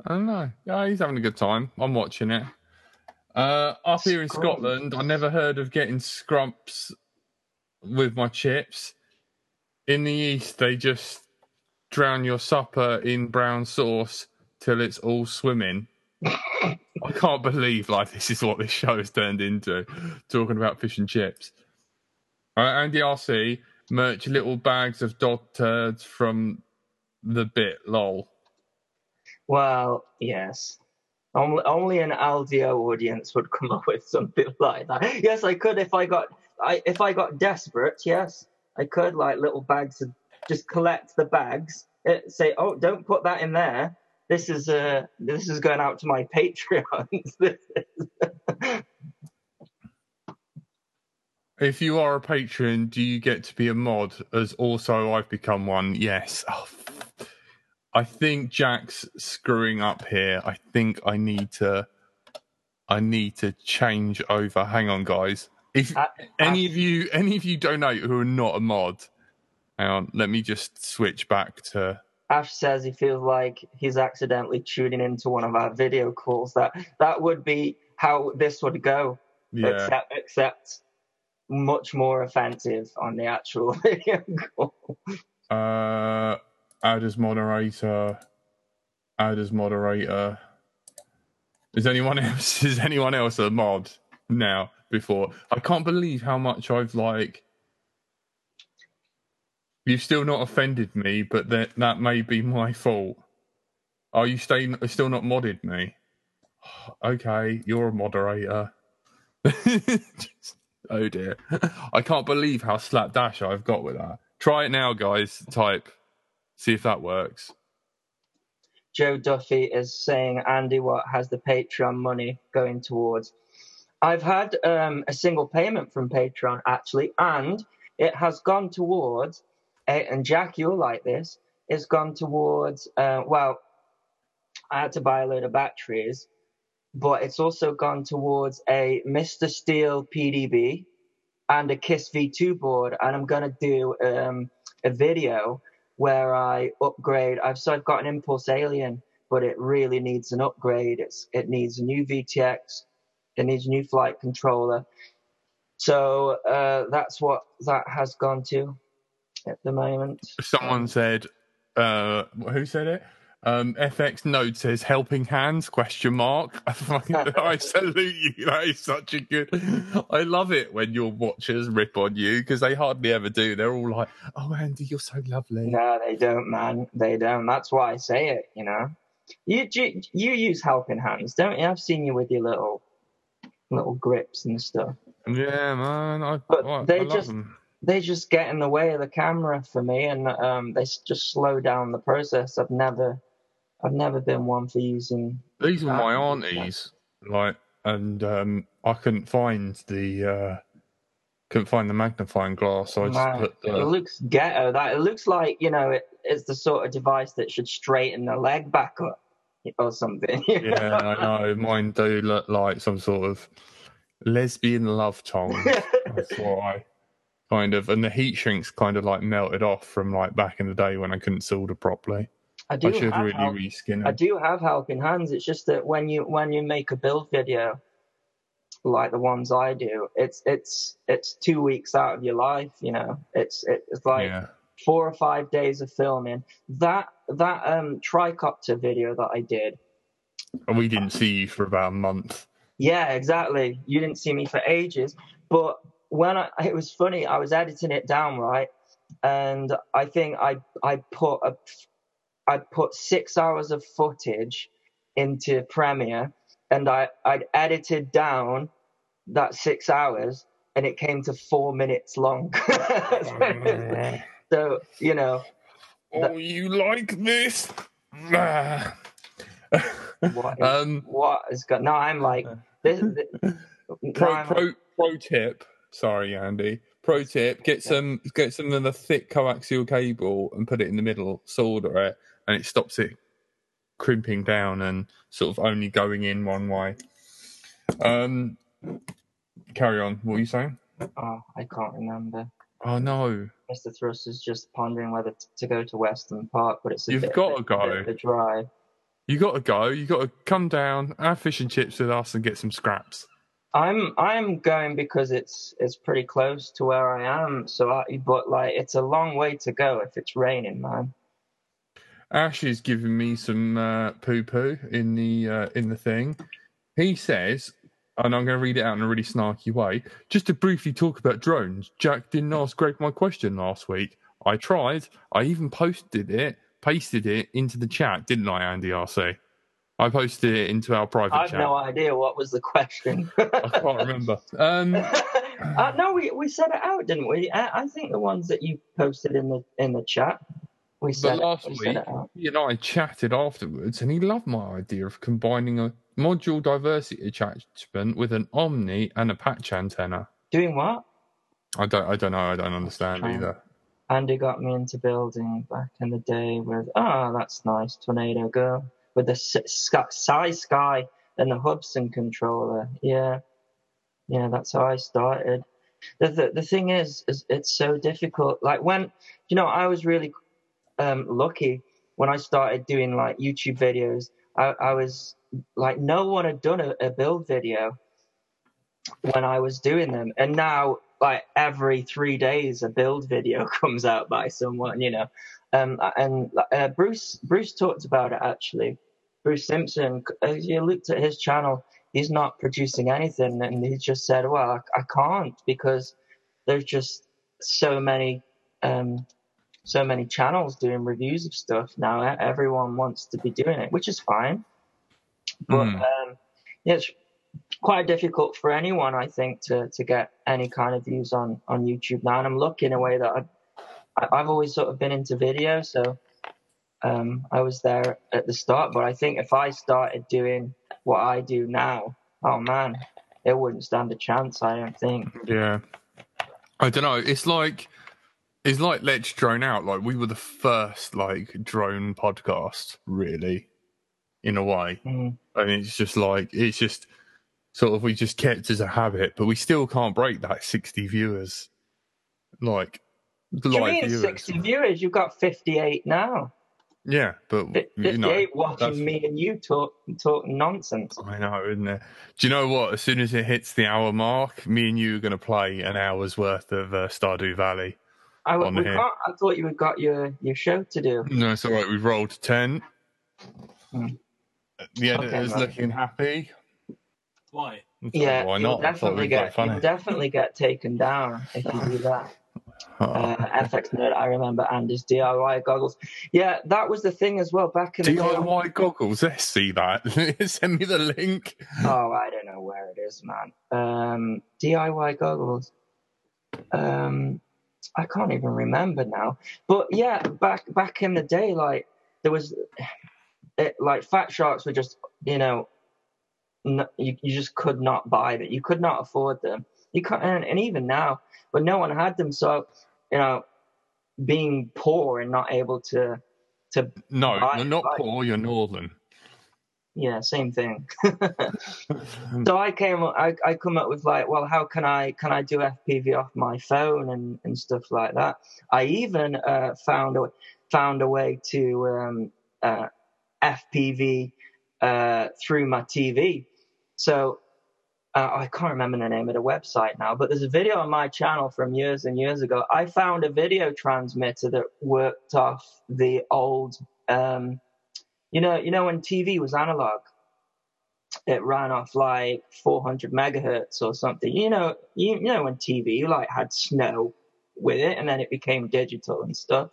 I don't know. Yeah, he's having a good time. I'm watching it. Uh, up here in Scrumps. Scotland, I never heard of getting scrumps with my chips. In the east, they just drown your supper in brown sauce till it's all swimming. I can't believe like this is what this show has turned into, talking about fish and chips. All right, Andy RC merch little bags of dog turds from the bit. Lol. Well, yes. Only, only an Aldio audience would come up with something like that. Yes, I could if I got I if I got desperate. Yes, I could like little bags of just collect the bags. eh, say, oh, don't put that in there. This is uh this is going out to my Patreons. If you are a patron, do you get to be a mod? As also, I've become one. Yes. Oh, I think Jack's screwing up here. I think I need to. I need to change over. Hang on, guys. If Uh, any of you, any of you donate who are not a mod, hang on. Let me just switch back to. Ash says he feels like he's accidentally tuning into one of our video calls. That that would be how this would go. Yeah. except except much more offensive on the actual video. Uh, add as moderator. Add as moderator. Is anyone else? Is anyone else a mod now? Before I can't believe how much I've like. You've still not offended me, but that that may be my fault. Are you staying? Still not modded me? Okay, you're a moderator. Just- oh dear, I can't believe how slapdash I've got with that. Try it now, guys. Type, see if that works. Joe Duffy is saying Andy what has the Patreon money going towards. I've had um, a single payment from Patreon actually, and it has gone towards. eh, And Jack, you'll like this. It's gone towards. Uh, well, I had to buy a load of batteries, but it's also gone towards a Mr. Steele PDB and a Kiss V2 board, and I'm gonna do um, a video where I upgrade. I've so I've got an Impulse Alien, but it really needs an upgrade. It's it needs a new VTX, it needs a new flight controller. So uh, that's what that has gone to at the moment. Someone said, uh, who said it? Um, FX Node says helping hands question mark. I fucking I salute you. That is such a good. I love it when your watchers rip on you because they hardly ever do. They're all like, "Oh, Andy, you're so lovely." No, they don't, man. They don't. That's why I say it. You know, you you, you use helping hands, don't you? I've seen you with your little little grips and stuff. Yeah, man. I, But I, they I just- them. they just get in the way of the camera for me, and um, they just slow down the process. I've never, I've never been one for using. These were my aunties, like, and um, I couldn't find the uh, couldn't find the magnifying glass. So I just put It looks ghetto. That it looks like you know it, it's the sort of device that should straighten the leg back up or something. yeah, I know mine do look like some sort of lesbian love tongue. That's what I kind of, and the heat shrinks kind of like melted off from like back in the day when I couldn't solder properly. I do I should have really reskin I do have helping hands. It's just that when you when you make a build video, like the ones I do, it's it's it's two weeks out of your life. You know, it's it's like Yeah, four or five days of filming. That that um tricopter video that I did. and we didn't see you for about a month. Yeah, exactly. You didn't see me for ages, but when I it was funny, I was editing it down right, and I think I I put a I put six hours of footage into Premiere, and I I'd edited down that six hours, and it came to four minutes long. so you know oh, you like this? What is, um, what is going? No, I'm like this. this no, pro, I'm pro pro tip. Sorry, Andy. Pro tip: get some get some of the thick coaxial cable and put it in the middle, solder it, and it stops it crimping down and sort of only going in one way. Um, carry on. What were you saying? Oh, I can't remember. Oh no, Mr. Thrust is just pondering whether t- to go to Weston Park, but it's a You've bit, gotta go. a drive. You got to go. You got to come down, have fish and chips with us, and get some scraps. I'm I'm going because it's it's pretty close to where I am. So, I, but like it's a long way to go if it's raining, man. Ash is giving me some uh, poo poo in the uh, in the thing. He says, and I'm going to read it out in a really snarky way. Just to briefly talk about drones. Jack didn't ask Greg my question last week. I tried. I even posted it, pasted it into the chat, didn't I, Andy RC? I posted it into our private I have chat. no idea what was the question. I can't remember. Um, uh, no, we we said it out, didn't we? I, I think the ones that you posted in the in the chat, we but said, last we week, it he and I chatted afterwards, and he loved my idea of combining a module diversity attachment with an Omni and a patch antenna. Doing what? I don't, I don't know. I don't understand Trying. either. Andy got me into building back in the day with, oh, that's nice, Tornado Girl, with the S- Sky, Sky Sky and the Hubsan controller. Yeah, yeah, that's how I started. The, the, the thing is, is, it's so difficult. Like when, you know, I was really um, lucky when I started doing like YouTube videos. I, I was like, no one had done a, a build video when I was doing them, and now like every three days a build video comes out by someone, you know. Um, and uh, Bruce Bruce talked about it actually. Bruce Simpson, as you looked at his channel, he's not producing anything, and he just said, "Well, I, I can't because there's just so many." Um, so many channels doing reviews of stuff now. Everyone wants to be doing it, which is fine. But Mm. um, yeah, it's quite difficult for anyone, I think, to, to get any kind of views on, on YouTube now. And I'm lucky in a way that I- I've always sort of been into video, so um, I was there at the start. But I think if I started doing what I do now, oh man, it wouldn't stand a chance. I don't think. Yeah. I don't know. It's like it's like Let's Drone Out. Like we were the first like drone podcast, really, in a way. Mm. And it's just like it's just sort of we just kept as a habit, but we still can't break that sixty viewers. Like Do you mean viewers. 60 viewers? You've got 58 now. Yeah, but Fi- you know that's- watching me and you talk talk nonsense. I know, isn't it? Do you know what? As soon as it hits the hour mark, me and you are going to play an hour's worth of uh, Stardew Valley. I, On we here. can't, I thought you had got your, your show to do. No, it's all right. We've rolled 10. Hmm. The Okay, editor's right. looking happy. Why? Yeah, Why you'll not? Definitely it'd get funny. you'll definitely get taken down if you do that. Oh. Uh, FX nerd, I remember Andy's DIY goggles. Yeah, that was the thing as well back in the day. DIY goggles. Let's see that. Send me the link. Oh, I don't know where it is, man. Um, DIY goggles. Um, I can't even remember now. But yeah, back back in the day, like there was, it, like Fat Sharks were just, you know, n- you you just could not buy them. You could not afford them. You can't, and, and even now, but no one had them. So you know, being poor and not able to to No, you're not right. poor. You're northern. yeah, same thing. so I came, I, I come up with like, well, how can I can I do FPV off my phone and, and stuff like that. I even uh, found a found a way to um, uh, FPV uh, through my TV. So uh, I can't remember the name of the website now, but there's a video on my channel from years and years ago. I found a video transmitter that worked off the old. Um, you know, you know when TV was analog, it ran off like 400 megahertz or something. You know, you, you know when TV like had snow with it, and then it became digital and stuff.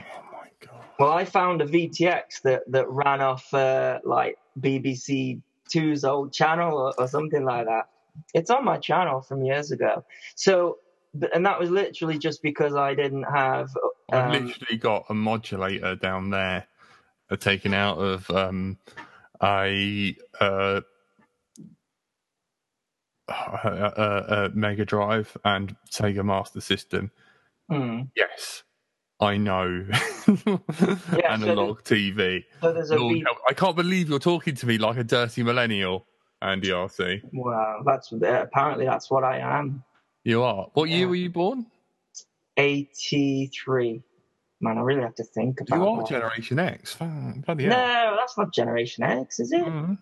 Oh my god. Well, I found a VTX that that ran off uh, like BBC Two's old channel or, or something like that. It's on my channel from years ago. So, but- and that was literally just because I didn't have. I've Um, literally got a modulator down there, uh, taken out of um, a, uh, a, a, a Mega Drive and Sega Master System. hmm. Yes, I know. Yeah, so Analog TV. So there's a Lord I can't believe you're talking to me like a dirty millennial, Andy RC. Well, that's apparently that's what I am. You are. What year were you born? 83. Man, I really have to think about You are that. Generation X. Bloody hell. No, that's not Generation X, is it? Mhm.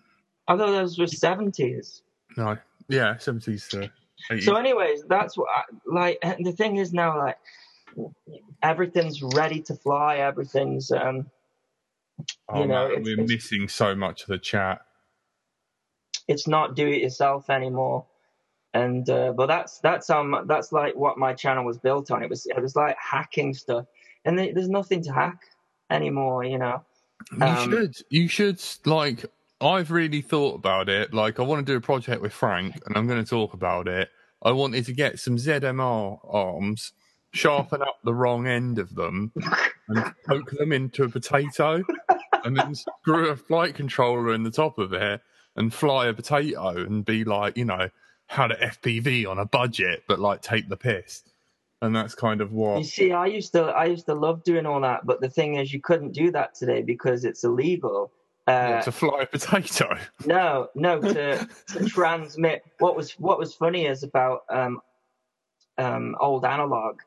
I thought those were 70s. No. Yeah, 70s to 80s. So, anyways, that's what I, like. The thing is now, like, everything's ready to fly. Everything's um, oh, you know, man, it's- we're it's- missing so much of the chat. it's not do it yourself anymore. And uh, but that's that's um that's like what my channel was built on. It was it was like hacking stuff, and there- there's nothing to hack anymore. You know. You Um, should. You should, like, I've really thought about it. Like, I want to do a project with Frank, and I'm going to talk about it. I wanted to get some ZMR arms, sharpen up the wrong end of them, and poke them into a potato, and then screw a flight controller in the top of it, and fly a potato, and be like, you know, how to FPV on a budget, but like take the piss. And that's kind of what You see, I used to I used to love doing all that, but the thing is, you couldn't do that today because it's illegal. Uh, to fly a potato. No, no, to, to transmit. What was what was funny is about um, um, old analog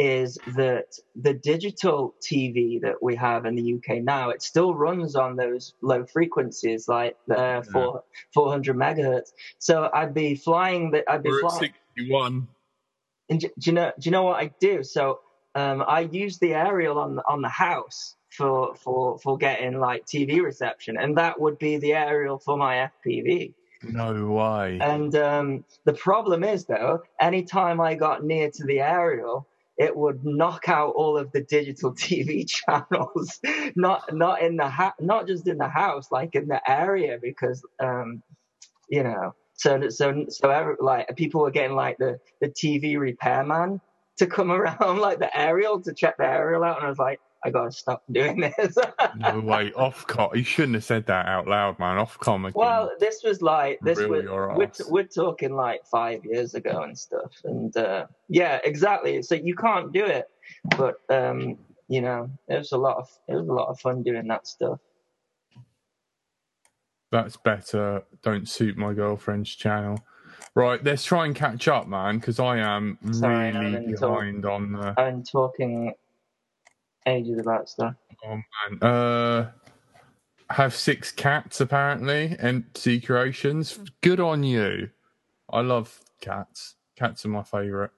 is that the digital TV that we have in the UK now, it still runs on those low frequencies, like uh, four, 400 megahertz. So I'd be flying the, I'd be We're at flying. 61. And do, do you know? Do you know what I do? So um, I use the aerial on the, on the house for for for getting like TV reception, and that would be the aerial for my FPV. No way. And um, the problem is, though, anytime I got near to the aerial, it would knock out all of the digital TV channels. not not in the ha- not just in the house, like in the area, because um, you know. So so so every, like people were getting like the the TV repairman to come around, like the aerial to check the aerial out, and I was like, I gotta stop doing this. no way. Ofcom. You shouldn't have said that out loud, man. Ofcom. again. Well, this was like this Reel was we're, ass. we're talking like five years ago and stuff, and uh, yeah, exactly. So you can't do it, but um, you know, it was a lot of it was a lot of fun doing that stuff. That's better. Don't suit my girlfriend's channel. Right, let's try and catch up, man, because I am Sorry, really didn't talk. behind on the. I'm talking ages about stuff. Oh man. Uh, have six cats apparently, Sea Creations. Good on you. I love cats. Cats are my favourite.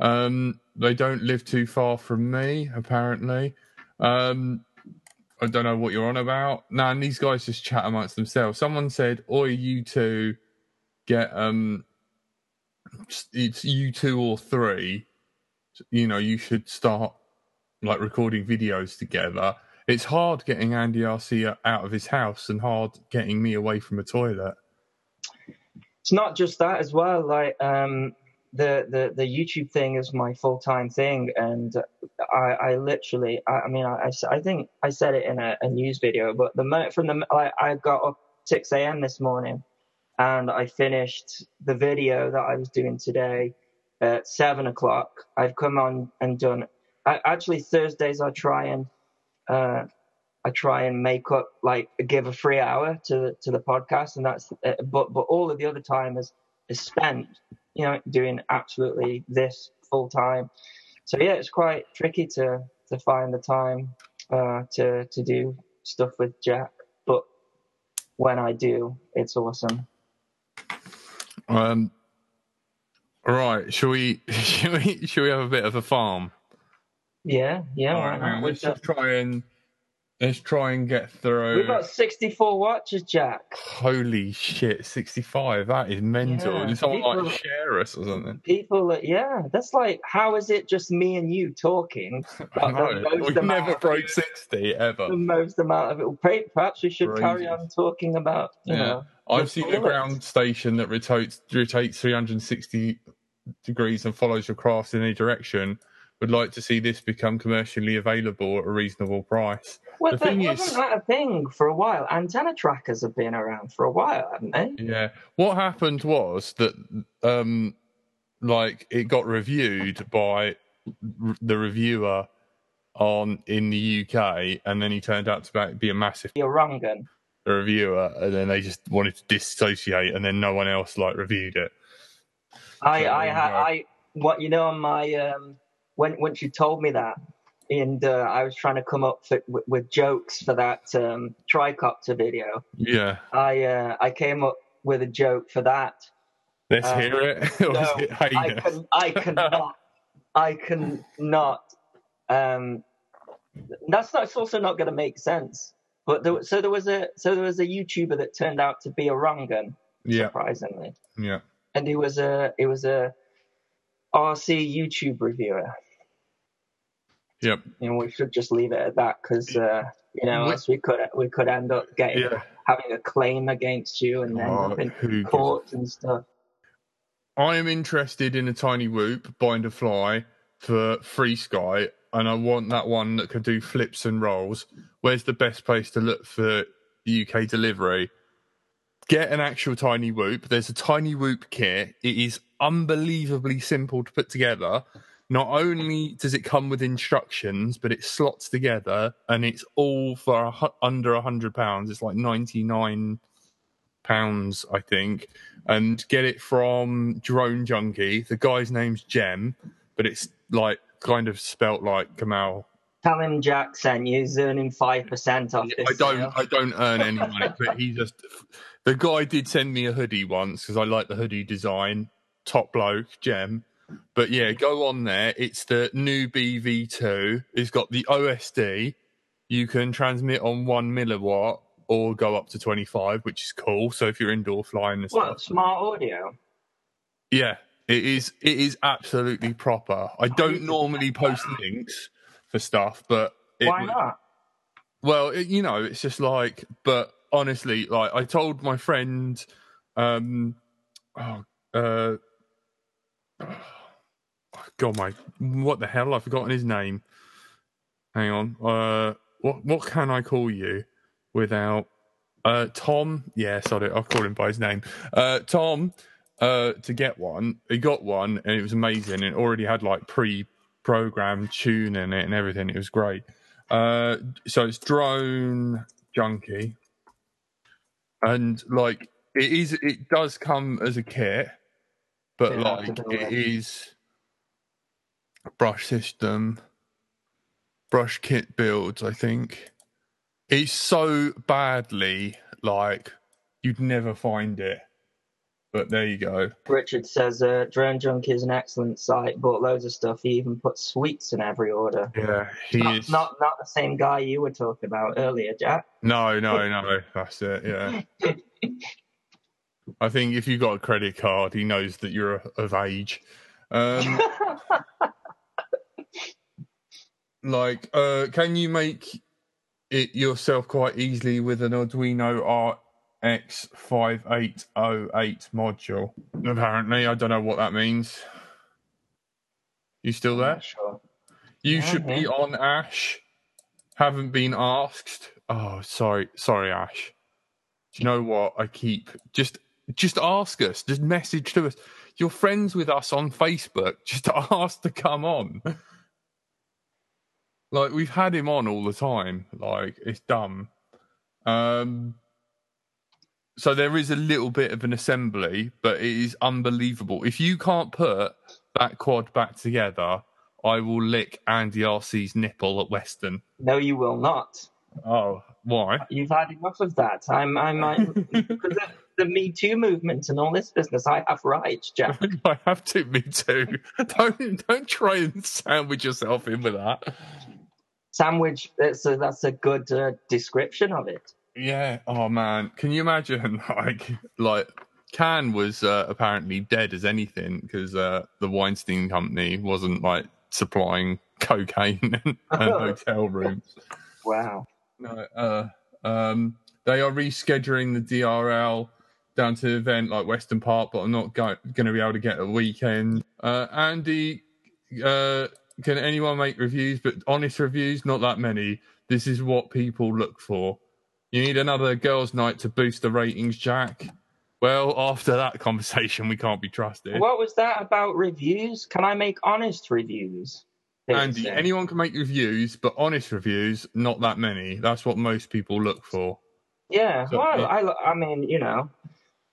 Um, they don't live too far from me, apparently. Um, I don't know what you're on about. Nah, and these guys just chat amongst themselves. Someone said, "Oi, you two, get um, it's you two or three. You know, you should start like recording videos together. It's hard getting Andy RC out of his house and hard getting me away from a toilet. It's not just that as well. Like um, the the the YouTube thing is my full time thing, and I I literally I, I mean I, I I think I said it in a, a news video, but the mo- from the I, I got up 6 a.m. this morning, and I finished the video that I was doing today at seven o'clock. I've come on and done. I, actually, Thursdays I try and uh, I try and make up like give a free hour to the, to the podcast, and that's uh, but but all of the other time is is spent, you know, doing absolutely this full time. So yeah, it's quite tricky to to find the time uh, to to do stuff with Jack, but when I do, it's awesome. Um, right, shall we? Shall we? Shall we have a bit of a farm? Yeah, yeah. All right, man, let's just try and let's try and get through. we've got 64 watches, Jack. Holy shit, sixty-five! That is mental. Yeah, Did someone people- like share us or something? People, that, yeah, that's like, how is it just me and you talking? We never broke sixty ever. The most amount of it. Perhaps we should Crazy. carry on talking about. You yeah, know, I've the seen a ground station that rotates rotates 360 degrees and follows your craft in any direction. Would like to see this become commercially available at a reasonable price. Well, The thing wasn't is- that a thing for a while? Antenna trackers have been around for a while, haven't they? Yeah. What happened was that, um, like, it got reviewed by r- the reviewer on in the UK, and then he turned out to be a massive You're wrong, then. gun. reviewer, and then they just wanted to dissociate, and then no one else like reviewed it. I, So, I, ha- I, what you know on my um, when once you told me that, and uh, I was trying to come up for, with, with jokes for that um, tricopter video, Yeah. I uh, I came up with a joke for that. Let's Um, hear it. No, it I can I cannot I can not. Um, that's not. It's also not going to make sense. But there, so there was a so there was a YouTuber that turned out to be a wrong Yeah. surprisingly, Yeah. and he was a it was a RC YouTube reviewer. Yep. Know, we should just leave it at that because uh, you know else we could we could end up getting Yeah. having a claim against you and then Oh, up in who gives a courts and stuff. I am interested in a tiny whoop, bind a fly for FrSky, and I want that one that can do flips and rolls. Where's the best place to look for UK delivery? Get an actual tiny whoop. There's a tiny whoop kit. It is unbelievably simple to put together. Not only does it come with instructions, but it slots together, and it's all for a, under a hundred pounds. It's like ninety nine pounds, I think and get it from Drone Junkie. The guy's name's Jem, but it's like kind of spelt like Kamal. Tell him Jack sent you. He's earning five percent off this. I don't, sale. I don't earn any money, but he just. The guy did send me a hoodie once because I like the hoodie design. Top bloke, Jem. But yeah, go on there. It's the new BV2. It's got the OSD. You can transmit on one milliwatt or go up to 25, which is cool. So if you're indoor flying and stuff. Smart audio? Yeah, it is. It is absolutely proper. I don't normally post links for stuff, but it, Why not? Well, it, you know, it's just like. But honestly, like I told my friend, um, oh, uh, God, my what the hell? I've forgotten his name. Hang on. Uh, what what can I call you without uh Tom? Yeah, sorry, I'll call him by his name. Uh, Tom. Uh, to get one, he got one, and it was amazing. It already had like pre-programmed tune in it and everything. It was great. Uh, so it's drone junkie, and like it is, it does come as a kit, but Yeah, like it is brush system, brush kit builds. I think it's so badly like you'd never find it. But there you go. Richard says uh, Drone Junkie is an excellent site, bought loads of stuff. He even put sweets in every order. Yeah, he Not, is. not not the same guy you were talking about earlier, Jack. No, no, no. That's it. Yeah. I think if you got a credit card, he knows that you're of age. Um, like, uh, can you make it yourself quite easily with an Arduino RX5808 module? Apparently, I don't know what that means. You still there? Sure. You Yeah, should be on Ash. Haven't been asked. Oh, sorry, sorry, Ash. Do you know what? I keep just just ask us. Just message to us. You're friends with us on Facebook. Just ask to come on. Like we've had him on all the time. Like it's dumb. Um. So there is a little bit of an assembly, but it is unbelievable. If you can't put that quad back together, I will lick Andy RC's nipple at Weston. No, you will not. Oh, why? You've had enough of that. I'm I'm I, because of the Me Too movement and all this business. I have rights, Jack. I have to, me too. Don't don't try and sandwich yourself in with that. Sandwich. That's a, that's a good uh, description of it. Yeah. Oh man, can you imagine? Like, like Cannes was uh, apparently dead as anything because uh, the Weinstein Company wasn't like supplying cocaine and, hotel rooms. Wow. No, uh, um, they are rescheduling the DRL down to an event like Weston Park, but I'm not going to be able to get a weekend. Uh, Andy, uh, can anyone make reviews? But honest reviews, not that many. This is what people look for. You need another girls' night to boost the ratings, Jack. Well, after that conversation, we can't be trusted. What was that about reviews? Can I make honest reviews? Andy, say. anyone can make reviews, but honest reviews, not that many. That's what most people look for. Yeah, So, well, I, I mean, you know,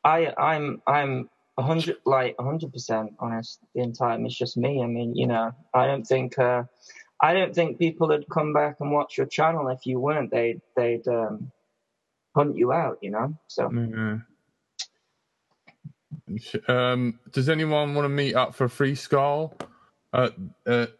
I, I'm, I'm hundred, like hundred percent honest the entire time. It's just me. I mean, you know, I don't think, uh, I don't think people would come back and watch your channel if you weren't. They'd, they'd um, hunt you out, you know. So Yeah. Um, does anyone want to meet up for free skull at, at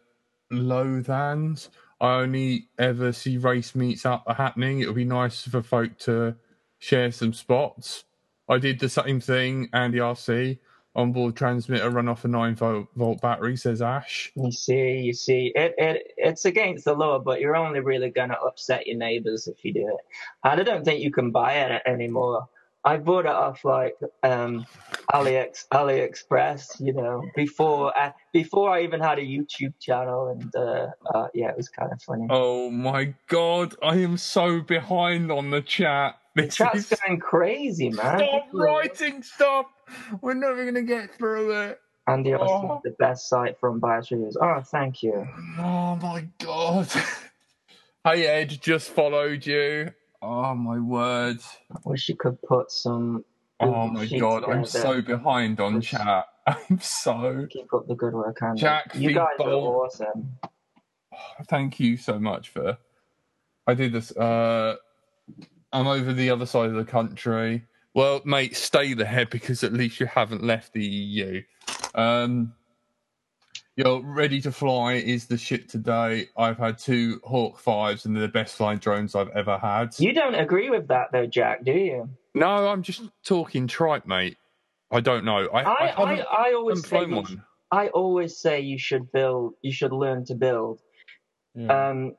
Lothans? I only ever see race meets up happening. It would be nice for folk to share some spots. I did the same thing, Andy RC. Onboard transmitter run off a 9 volt, volt battery, says Ash. you see, you see, it, it, it's against the law, but you're only really gonna upset your neighbors if you do it. And I don't think you can buy it anymore. I bought it off like um, AliEx, AliExpress, you know, before uh, before I even had a YouTube channel, and uh, uh, yeah, it was kind of funny. Oh my god, I am so behind on the chat. The This chat's is... going crazy, man. Stop writing stuff! We're never going to get through it. Andy Austin Oh. the best site from unbiased reviews. Oh, thank you. Oh my god. hey Ed, just followed you. Oh my word. I wish you could put some. Oh my god, I'm so behind on chat. I'm so. Keep up the good work, Andy. Jack you guys are awesome. Thank you so much for. I did this. Uh, I'm over the other side of the country. Well, mate, stay there because at least you haven't left the EU. Um, you're ready to fly is the shit today. I've had two Hawk fives and they're the best flying drones I've ever had. You don't agree with that, though, Jack, do you? No, I'm just talking tripe, mate. I don't know. I, I, I, I, I always say you, one. I always say you should build. You should learn to build. Yeah. Um,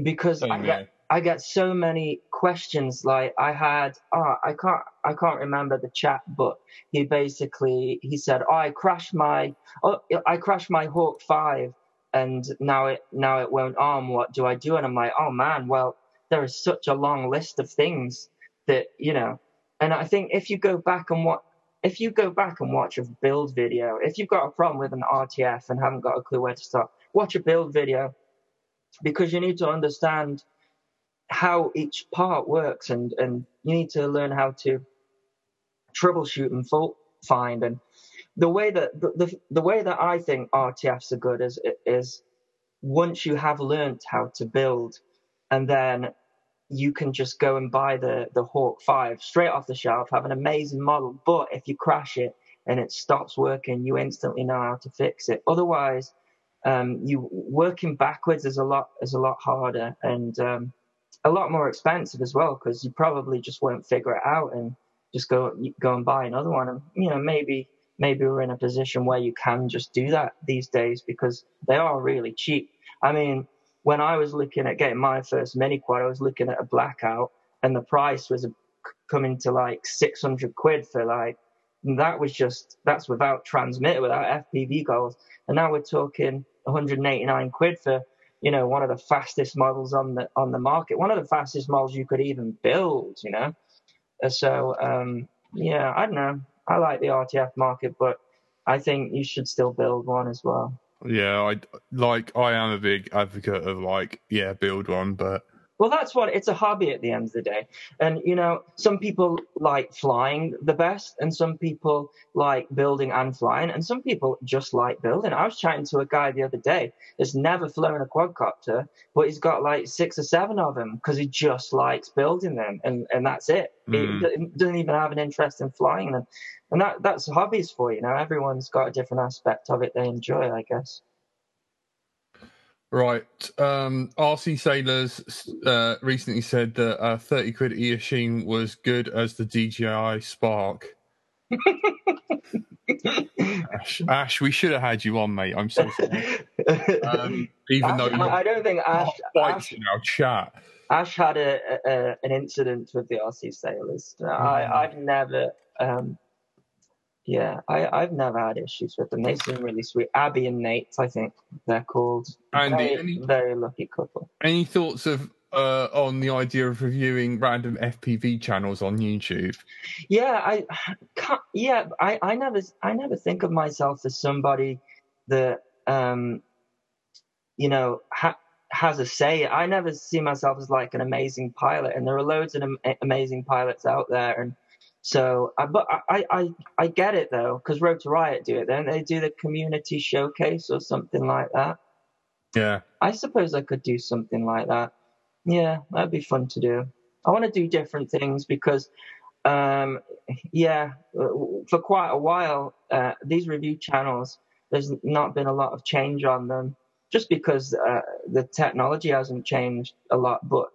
because I Same get here. I get so many questions. Like I had, oh, I can't, I can't remember the chat, but he basically he said, oh, I crashed my, oh, I crashed my Hawk Five, and now it now it won't arm. What do I do? And I'm like, oh man, well there is such a long list of things that you know, and I think if you go back and what. If you go back and watch a build video, if you've got a problem with an RTF and haven't got a clue where to start, watch a build video because you need to understand how each part works and, and you need to learn how to troubleshoot and fault find. And the way that the, the, the way that I think RTFs are good is is once you have learned how to build and then you can just go and buy the the Hawk 5 straight off the shelf have an amazing model but if you crash it and it stops working you instantly know how to fix it. Otherwise um, you working backwards is a lot is a lot harder and um, a lot more expensive as well because you probably just won't figure it out and just go go and buy another one. And you know maybe maybe we're in a position where you can just do that these days because they are really cheap. I mean when i was looking at getting my first mini quad i was looking at a blackout and the price was coming to like 600 quid for like and that was just that's without transmitter without fpv goggles. And now we're talking 189 quid for you know one of the fastest models on the on the market one of the fastest models you could even build you know Uh, so um yeah i don't know i like the rtf market but i think you should still build one as well Yeah, I like. I am a big advocate of like, yeah, build one, but well that's what it's a hobby at the end of the day. And you know some people like flying the best and some people like building and flying and some people just like building. I was chatting to a guy the other day that's never flown a quadcopter but he's got like six or seven of them because he just likes building them and and that's it. Mm. he doesn't even have an interest in flying them. And that that's hobbies for you you know? Everyone's got a different aspect of it they enjoy i guess right. Um, RC Sailors uh, recently said that uh, thirty quid Eachine was good as the DJI Spark. Ash, Ash, we should have had you on, mate. I'm so sorry. Um, even Ash- though I, I don't think Ash, Ash in our chat. Ash had a, a, an incident with the RC sailors. Mm. I I've never um yeah I I've never had issues with them. They seem really sweet. Abby and Nate, I think they're called. Andy, very, any- very lucky couple. Any thoughts of uh, on the idea of reviewing random FPV channels on YouTube? Yeah, I can't, yeah I I never I never think of myself as somebody that um you know ha- has a say. I never see myself as like an amazing pilot, and there are loads of am- amazing pilots out there, and So, uh, but I, I, I get it though, because Rotor Riot do it. Don't they do the community showcase or something like that? Yeah. I suppose I could do something like that. Yeah, that'd be fun to do. I want to do different things because, um, yeah, uh, for quite a while, uh, these review channels, there's not been a lot of change on them just because uh, the technology hasn't changed a lot. But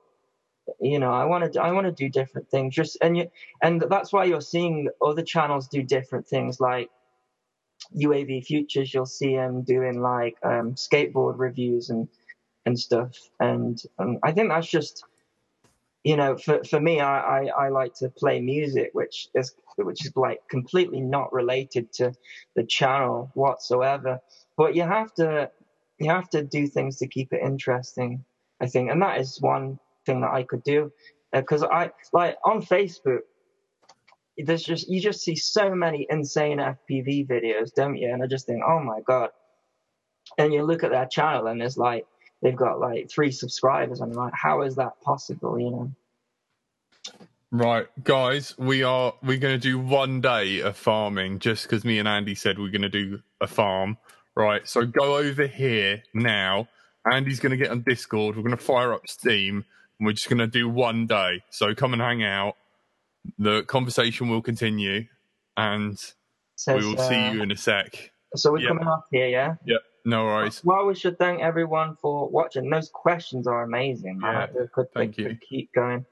you know, I want to I want to do different things. Just and you and that's why you're seeing other channels do different things like UAV Futures. You'll see them doing like um, skateboard reviews and and stuff. And um, I think that's just you know, for for me, I, I I like to play music, which is which is like completely not related to the channel whatsoever. But you have to you have to do things to keep it interesting. I think, and that is one thing that I could do because uh, I like on Facebook. There's just you just see so many insane FPV videos, don't you? And I just think, oh my god. And you look at their channel, and it's like they've got like three subscribers. I'm like, how is that possible? You know. Right, guys, we are we're going to do one day of farming just because me and Andy said we're going to do a farm. Right, so go over here now. Andy's going to get on Discord. We're going to fire up Steam, we're just going to do one day. So come and hang out. The conversation will continue, and Says, we will uh, see you in a sec. So we're Yeah. coming off here, yeah. Yep, no worries. Well, we should thank everyone for watching. Those questions are amazing. Yeah, They could, thank you. could keep going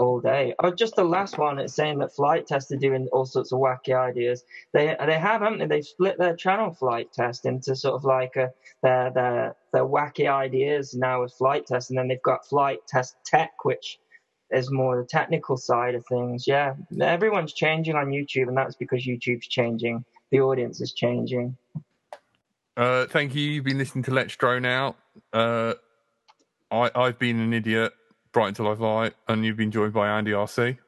all day. Oh, just the last one. It's saying that Flite Test are doing all sorts of wacky ideas. They they have, haven't they? They've split their channel Flite Test into sort of like a, their their their wacky ideas now with Flite Test, and then they've got Flite Test Tech, which is more the technical side of things. Yeah, everyone's changing on YouTube, and that's because YouTube's changing. The audience is changing. Uh, thank you. You've been listening to Let's Drone Out. Uh, I, I've been an idiot, Brighton Till I Fly, and you've been joined by Andy RC.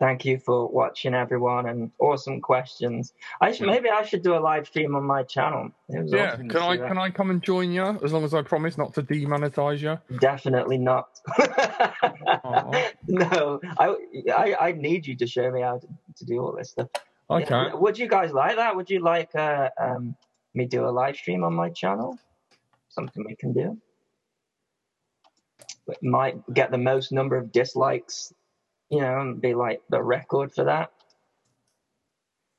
Thank you for watching, everyone, and awesome questions. I should, maybe I should do a live stream on my channel. Yeah, awesome can I can I come and join you as long as I promise not to demonetize you? Definitely not. No, I, I I need you to show me how to, to do all this stuff. Okay. Yeah, Would you guys like that? Would you like uh, um, me do a live stream on my channel? Something we can do. Might get the most number of dislikes, you know, and be like the record for that.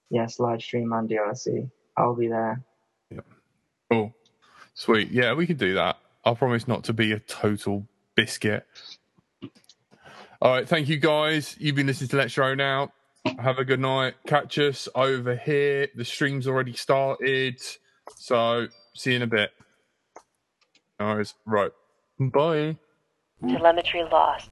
Yes, live stream on DRC. I'll be there. Yep. Cool. Sweet. Yeah, we could do that. I'll promise not to be a total biscuit. All right. Thank you, guys. You've been listening to Let's Show Now. Have a good night. Catch us over here. The stream's already started. So, see you in a bit. Right. Right. Bye. Telemetry lost.